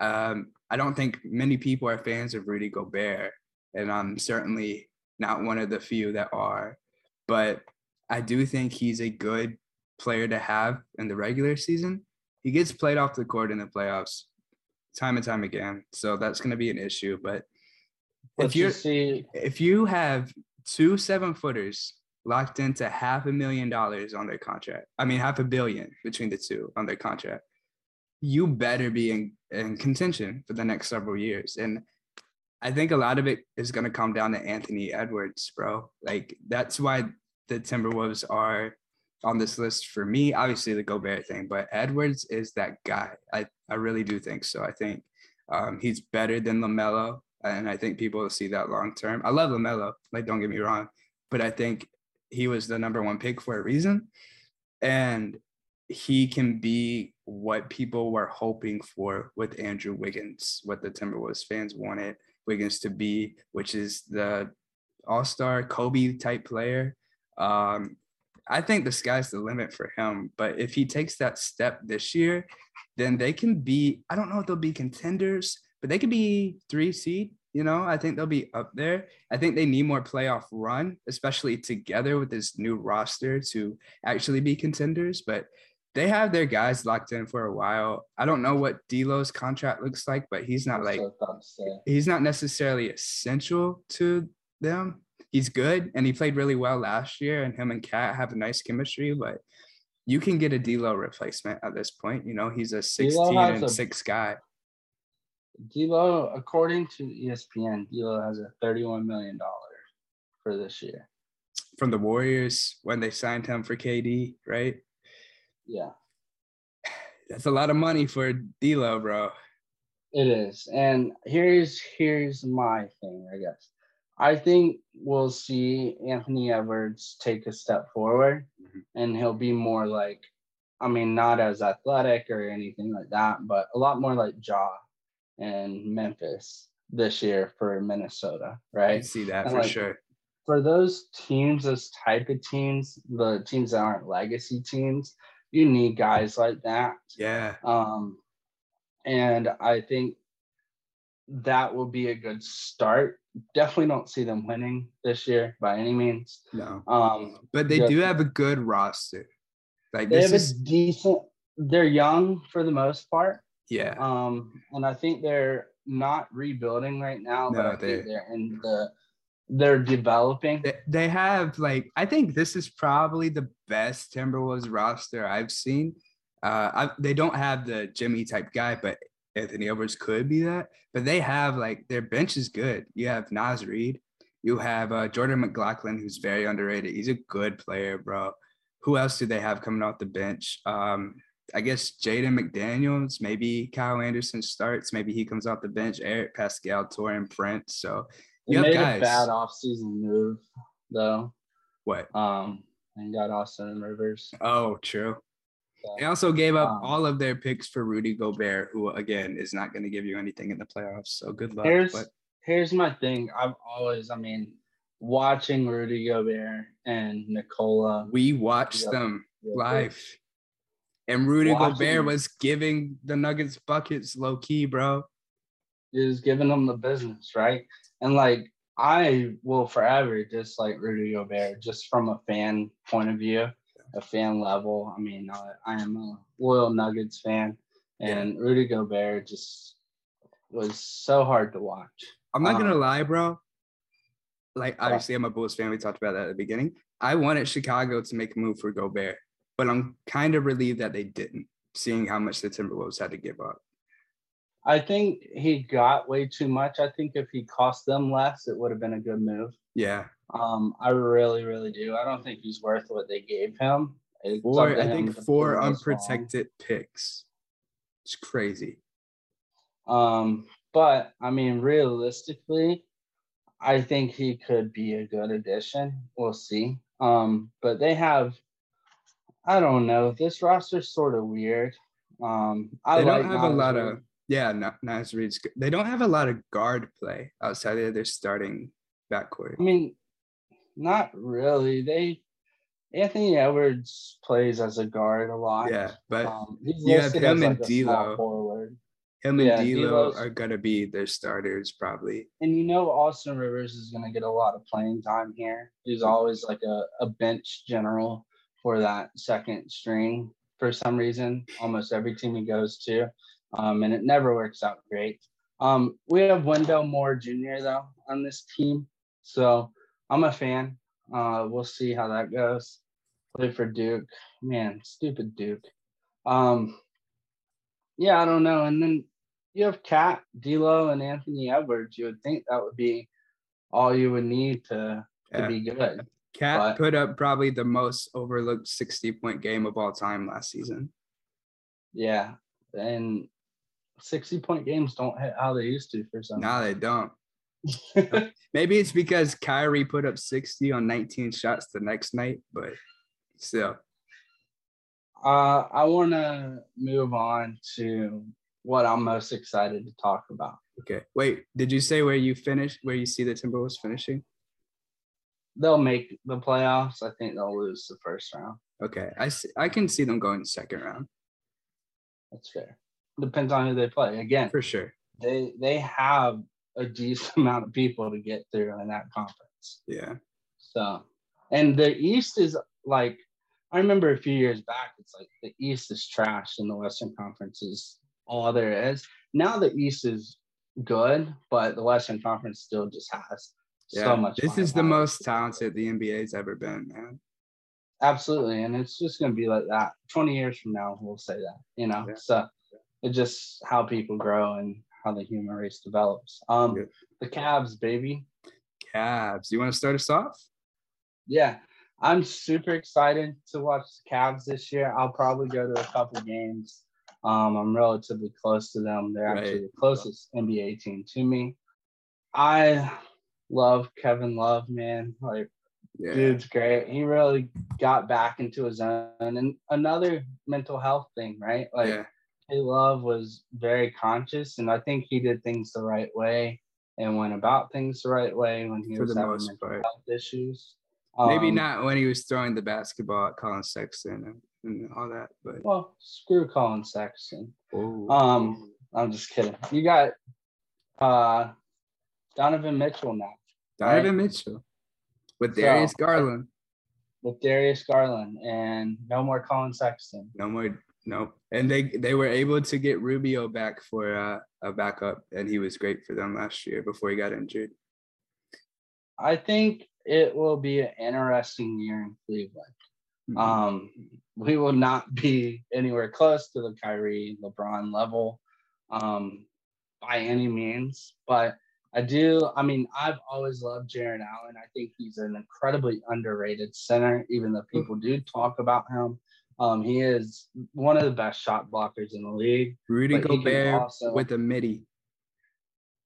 um, i don't think many people are fans of rudy gobert and i'm certainly not one of the few that are. But I do think he's a good player to have in the regular season. He gets played off the court in the playoffs time and time again. So that's going to be an issue. But if you see if you have two seven footers locked into half a million dollars on their contract, I mean half a billion between the two on their contract, you better be in, in contention for the next several years. And I think a lot of it is going to come down to Anthony Edwards, bro. Like that's why the Timberwolves are on this list for me. Obviously, the Gobert thing, but Edwards is that guy. I I really do think so. I think um, he's better than Lamelo, and I think people will see that long term. I love Lamelo. Like, don't get me wrong, but I think he was the number one pick for a reason, and he can be what people were hoping for with Andrew Wiggins, what the Timberwolves fans wanted Wiggins to be, which is the all star Kobe type player. Um, I think the sky's the limit for him. But if he takes that step this year, then they can be, I don't know if they'll be contenders, but they could be three seed. You know, I think they'll be up there. I think they need more playoff run, especially together with this new roster to actually be contenders. But they have their guys locked in for a while. I don't know what D'Lo's contract looks like, but he's not like he's not necessarily essential to them. He's good and he played really well last year, and him and Cat have a nice chemistry, but you can get a D'Lo replacement at this point. You know, he's a 16 and a, 6 guy. D'Lo, according to ESPN, D'Lo has a 31 million dollar for this year. From the Warriors when they signed him for KD, right? Yeah. That's a lot of money for D'Lo, bro. It is. And here's here's my thing, I guess. I think we'll see Anthony Edwards take a step forward mm-hmm. and he'll be more like, I mean, not as athletic or anything like that, but a lot more like Ja and Memphis this year for Minnesota, right? I see that and for like, sure. For those teams, those type of teams, the teams that aren't legacy teams, you need guys like that. Yeah. Um, and I think that will be a good start. Definitely don't see them winning this year by any means. No. Um, but they do have a good roster. Like they have is... a decent. They're young for the most part. Yeah. Um, and I think they're not rebuilding right now, no, but I think they're in the they're developing. They have like I think this is probably the best Timberwolves roster I've seen. Uh, I, they don't have the Jimmy type guy, but Anthony Edwards could be that. But they have like their bench is good. You have Naz Reid, you have uh, Jordan McLaughlin, who's very underrated. He's a good player, bro. Who else do they have coming off the bench? Um, I guess Jaden McDaniels, maybe Kyle Anderson starts, maybe he comes off the bench. Eric Paschall, Taurean Prince. So you made guys. a bad offseason move though. What? Um, and got Austin Rivers. Oh, true. So, they also gave up um, all of their picks for Rudy Gobert, who again is not going to give you anything in the playoffs. So good luck. Here's but. here's my thing. I've always, I mean, watching Rudy Gobert and Nikola. We watched them live. And Rudy Gobert was giving the Nuggets buckets low key, bro. He was giving them the business, right? And like I will forever just like Rudy Gobert, just from a fan point of view, a fan level. I mean, I, I am a loyal Nuggets fan, and yeah. Rudy Gobert just was so hard to watch. I'm not um, gonna lie, bro. Like obviously, I'm a Bulls fan. We talked about that at the beginning. I wanted Chicago to make a move for Gobert, but I'm kind of relieved that they didn't, seeing how much the Timberwolves had to give up. I think he got way too much. I think if he cost them less, it would have been a good move. Yeah. Um, I really, really do. I don't think he's worth what they gave him. It's four, I think four unprotected picks. It's crazy. Um, but I mean, realistically, I think he could be a good addition. We'll see. Um, but they have, I don't know, this roster's sort of weird. Um, I they don't like have a lot of yeah, Naz Reid's good. They don't have a lot of guard play outside of their starting backcourt. I mean, not really. They Anthony Edwards plays as a guard a lot. Yeah, but um, you have him and like D'Lo. Him and yeah, D'Lo are gonna be their starters probably. And you know, Austin Rivers is gonna get a lot of playing time here. He's always like a, a bench general for that second string for some reason. Almost every team he goes to um, and it never works out great. Um, we have Wendell Moore Jr. though on this team, so I'm a fan. Uh, we'll see how that goes. Play for Duke, man, stupid Duke. Um, yeah, I don't know. And then you have Cat, D'Lo, and Anthony Edwards. You would think that would be all you would need to to Yeah. be good. Cat But- put up probably the most overlooked 60 point game of all time last season. Yeah, and sixty point games don't hit how they used to for some. No, they don't. Maybe it's because Kyrie put up 60 on 19 shots the next night, but still. Uh, I want to move on to what I'm most excited to talk about. Okay. Wait, did you say where you finished, where you see the Timberwolves finishing? They'll make the playoffs. I think they'll lose the first round. Okay. I see, I can see them going second round That's fair. Depends on who they play. Again, for sure. they they have a decent amount of people to get through in that conference. Yeah. So, and the East is like, I remember a few years back, it's like the East is trash and the Western Conference is all there is. Now the East is good, but the Western Conference still just has Yeah. so much. this is the most talented the NBA's ever been, man. Absolutely. And it's just going to be like that 20 years from now, we'll say that, you know? Yeah. So it's just how people grow and how the human race develops. Um, Yeah. The Cavs, baby. Cavs. You want to start us off? Yeah, I'm super excited to watch the Cavs this year. I'll probably go to a couple games. Um, I'm relatively close to them. They're actually the closest NBA team to me. I love Kevin Love, man. Like, Yeah. dude's great. He really got back into his own. And another mental health thing, right? Like, yeah. K Love was very conscious, and I think he did things the right way and went about things the right way when he For was having mental part. health issues. Maybe Um, not when he was throwing the basketball at Collin Sexton and, and all that, but Well, screw Collin Sexton. oh, Um, I'm just kidding. You got uh Donovan Mitchell now Donovan Mitchell with So, Darius Garland. with Darius Garland and no more Collin Sexton. No more, no. And they they were able to get Rubio back for uh, a backup, and he was great for them last year before he got injured. I think it will be an interesting year in Cleveland. Mhm. Um, we will not be anywhere close to the Kyrie LeBron level um, by any means, but I do. I mean, I've always loved Jarrett Allen. I think he's an incredibly underrated center, even though people do talk about him. Um, he is one of the best shot blockers in the league. Rudy but he can Gobert also- with a midi.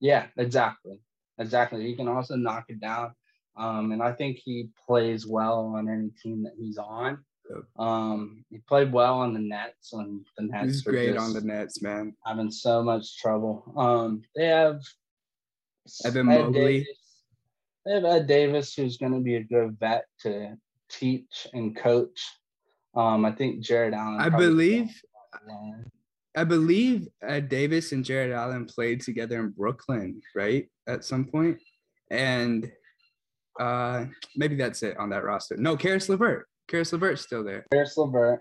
Yeah, exactly. Exactly. He can also knock it down. Um, and I think he plays well on any team that he's on. Um, he played well on the Nets when the Nets He's great on the Nets, man. having so much trouble. Um, they have Evan Ed Mobley. Davis. They have Ed Davis, who's going to be a good vet to teach and coach. Um, I think Jarrett Allen. I believe. I believe Ed Davis and Jarrett Allen played together in Brooklyn, right? At some. And uh maybe that's it on that roster. No, Caris LeVert. Caris LeVert's still there. Paris LeVert.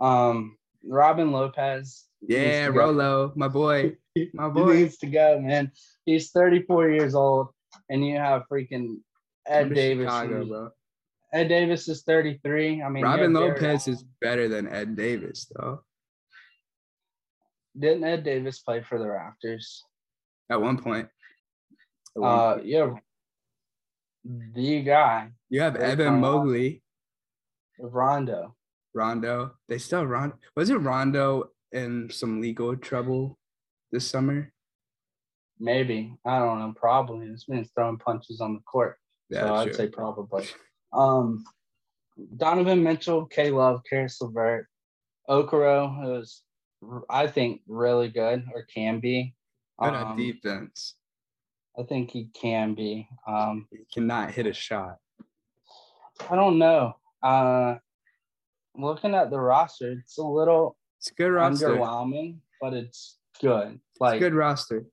Um, Robin Lopez. Yeah. Rolo, my boy. My He boy. needs to go, man. He's 34 years old, and you have freaking Ed Davis. Chicago, bro. Ed Davis is 33. I mean, Robin Lopez is better than Ed Davis, though. Didn't Ed Davis play for the Raptors? At one point. At one Uh, point. have the guy, you have Evan. Mobley, Rondo. Rondo. They still Rondo. Was it Rondo in some legal trouble this summer? Maybe I don't know. Probably this man's throwing punches on the court, Yeah, so I'd say probably. Um, Donovan Mitchell, K Love, Caris LeVert, Okoro, who's I think really good or can be. Good on Um, defense. I think he can be. Um, He cannot hit a shot. I don't know. Uh, looking at the roster, it's a little It's good roster. underwhelming, but it's good. Like good roster.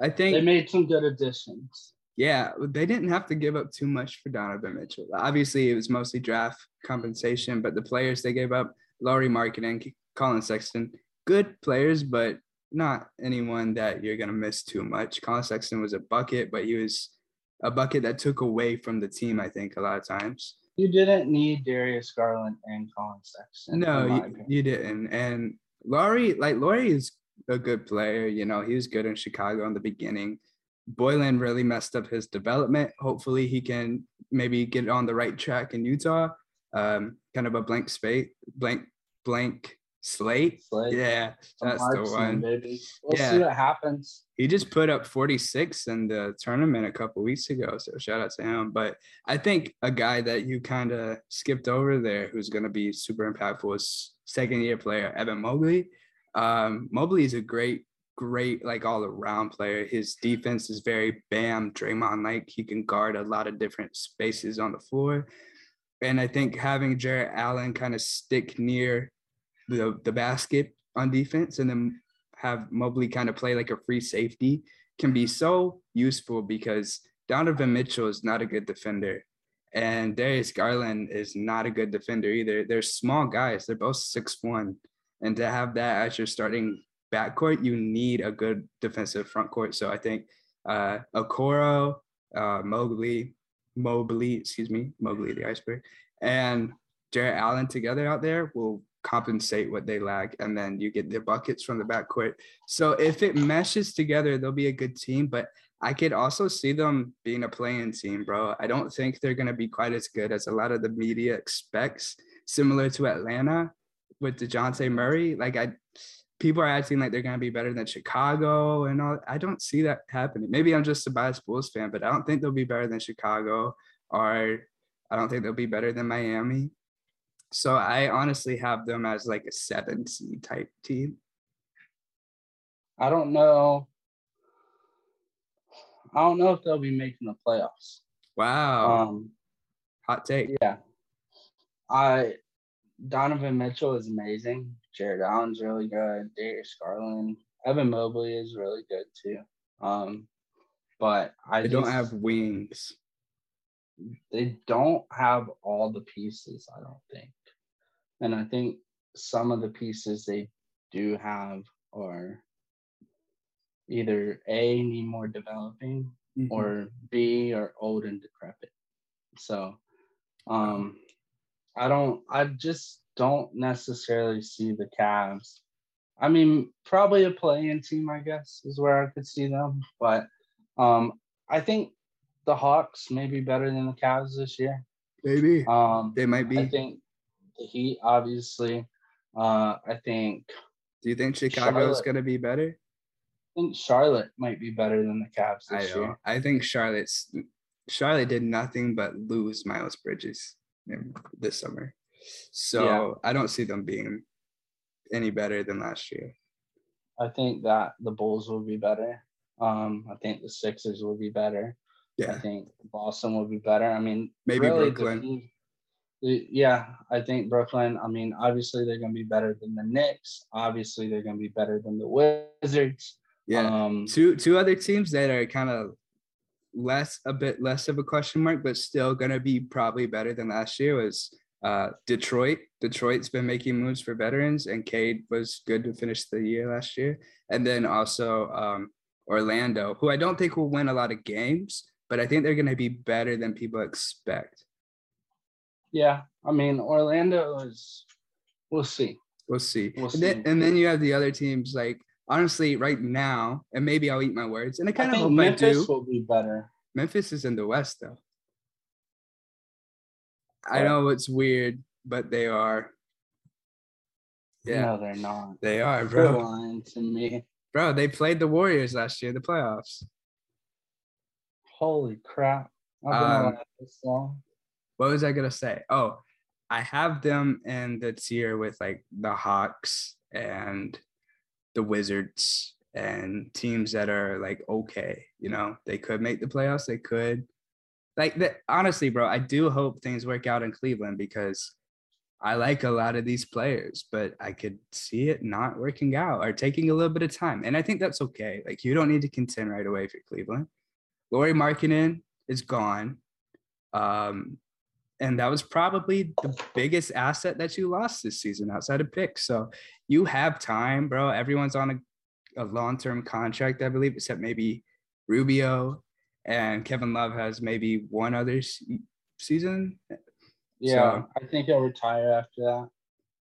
I think they made some good additions. yeah, they didn't have to give up too much for Donovan Mitchell. Obviously, it was mostly draft compensation, but the players they gave up, Lauri Markkanen, Collin Sexton, good players, but not anyone that you're gonna miss too much. Collin Sexton was a bucket, but he was a bucket that took away from the team. I think a lot of times. You didn't need Darius Garland and Collin Sexton. No, you, you didn't. And Lauri, like Lauri is a good player. You know, he was good in Chicago in the beginning. Boylen really messed up his development. Hopefully, he can maybe get on the right track in Utah. Um, kind of a blank space, blank, blank slate. slate. Yeah, that's the one. Baby. We'll yeah. see what happens. He just put up 46 in the tournament a couple weeks ago, so shout out to him. But I think a guy that you kind of skipped over there, who's going to be super impactful, is second year player Evan Mobley. Um, Mobley is a great great like all around player. His defense is very bam Draymond like. He can guard a lot of different spaces on the floor. And I think having Jarrett Allen kind of stick near the, the basket on defense and then have Mobley kind of play like a free safety can be so useful because Donovan Mitchell is not a good defender. And Darius Garland is not a good defender either. They're small guys. They're both six one, and to have that as your starting backcourt, you need a good defensive front court. So I think uh, Okoro, uh, Mobley, Mobley, excuse me, Mobley the iceberg, and Jarrett Allen together out there will compensate what they lack, and then you get the buckets from the backcourt. So if it meshes together, they'll be a good team. But I could also see them being a play-in team, bro. I don't think they're gonna be quite as good as a lot of the media expects. Similar to Atlanta with Dejounte Murray, like I people are acting like they're going to be better than Chicago and all. I don't see that happening. Maybe I'm just a biased Bulls fan, but I don't think they'll be better than Chicago or I don't think they'll be better than Miami. So I honestly have them as like a seven seed type team. I don't know. I don't know if they'll be making the playoffs. Wow. Um, Hot take. Yeah. I Donovan Mitchell is amazing. Jarrett Allen's really good. Darius Garland, Evan Mobley is really good too. Um, but I they just, don't have wings. They don't have all the pieces. I don't think, and I think some of the pieces they do have are either a need more developing mm-hmm. or b are old and decrepit. So, um, I don't. I just don't necessarily see the Cavs. I mean, probably a play-in team, I guess, is where I could see them. But um, I think the Hawks may be better than the Cavs this year. Maybe. Um, they might be. I think the Heat, obviously. Uh, I think. Do you think Chicago is going to be better? I think Charlotte might be better than the Cavs this I year. I think Charlotte's Charlotte did nothing but lose Miles Bridges this summer. So yeah. I don't see them being any better than last year. I think that the Bulls will be better. Um, I think the Sixers will be better. Yeah. I think Boston will be better. I mean, maybe really Brooklyn. Yeah, I think Brooklyn. I mean, obviously they're going to be better than the Knicks. Obviously they're going to be better than the Wizards. Yeah. Um, two two other teams that are kind of less a bit less of a question mark, but still going to be probably better than last year was uh, Detroit. Detroit's been making moves for veterans, and Cade was good to finish the year last year. And then also um, Orlando, who I don't think will win a lot of games, but I think they're going to be better than people expect. Yeah, I mean Orlando is. We'll see. We'll see. We'll and, see. Then, and then you have the other teams like honestly right now, and maybe I'll eat my words, and I kind of hope Memphis I do. will be better. Memphis is in the West though. I know it's weird, but they are. Yeah, no, they're not. They are, bro. They're lying to me, bro. They played the Warriors last year, the playoffs. Holy crap! I've been um, this long. What was I gonna say? Oh, I have them in the tier with like the Hawks and the Wizards and teams that are like okay. You know, they could make the playoffs. They could like honestly, bro, I do hope things work out in Cleveland because I like a lot of these players, but I could see it not working out or taking a little bit of time. And I think that's okay. Like you don't need to contend right away for Cleveland. Lauri Markkanen is gone. Um, and that was probably the biggest asset that you lost this season outside of picks. So you have time, bro. Everyone's on a, a long-term contract, I believe, except maybe Rubio and Kevin Love has maybe one other season. Yeah, so, I think he'll retire after that.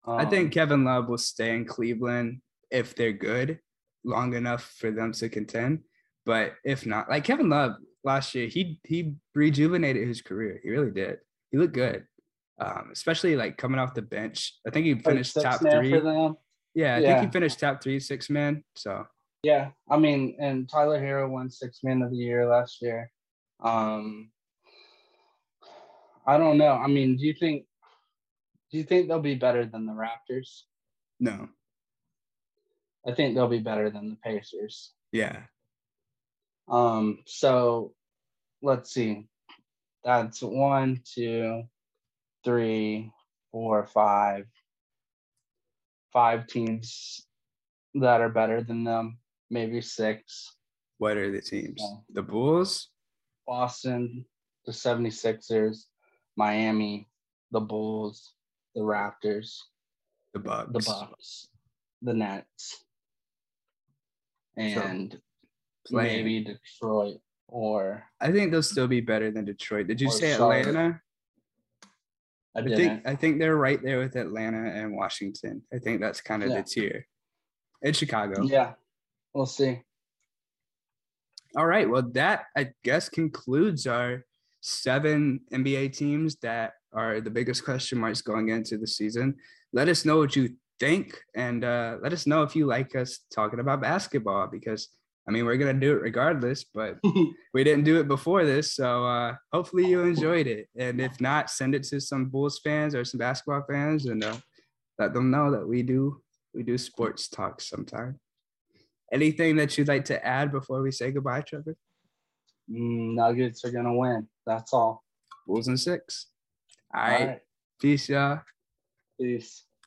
Um, I think um, Kevin Love will stay in Cleveland if they're good. long enough for them to contend. But if not, like Kevin Love last year, he he rejuvenated his career. He really did. He looked good, um, especially like coming off the bench. I think he finished top three. Yeah, I yeah. think he finished top three, six man. So yeah, I mean, and Tyler Herro won six man of the year last year. Um, I don't know. I mean, do you think do you think they'll be better than the Raptors? No. I think they'll be better than the Pacers. Yeah. Um, so let's see. That's one, two, three, four, five, five teams that are better than them, maybe six. What are the teams? Yeah. The Bulls? Boston, the 76ers, Miami, the Bulls, the Raptors, the Bucks, the Bucks, the Nets, and so, maybe Detroit or I think they'll still be better than Detroit. Did you say Charlotte. Atlanta? I, I think I think they're right there with Atlanta and Washington. I think that's kind of yeah. the tier. In Chicago. Yeah. We'll see. All right. Well, that I guess concludes our seven NBA teams that are the biggest question marks going into the season. Let us know what you think and uh, let us know if you like us talking about basketball because I mean, we're going to do it regardless, but we didn't do it before this. So uh, hopefully you enjoyed it. And if not, send it to some Bulls fans or some basketball fans and uh, let them know that we do we do sports talk sometime. Anything that you'd like to add before we say goodbye, Trevor? Mm, Nuggets are going to win. That's all. Bulls and six. All right. All right. Peace, y'all. Peace.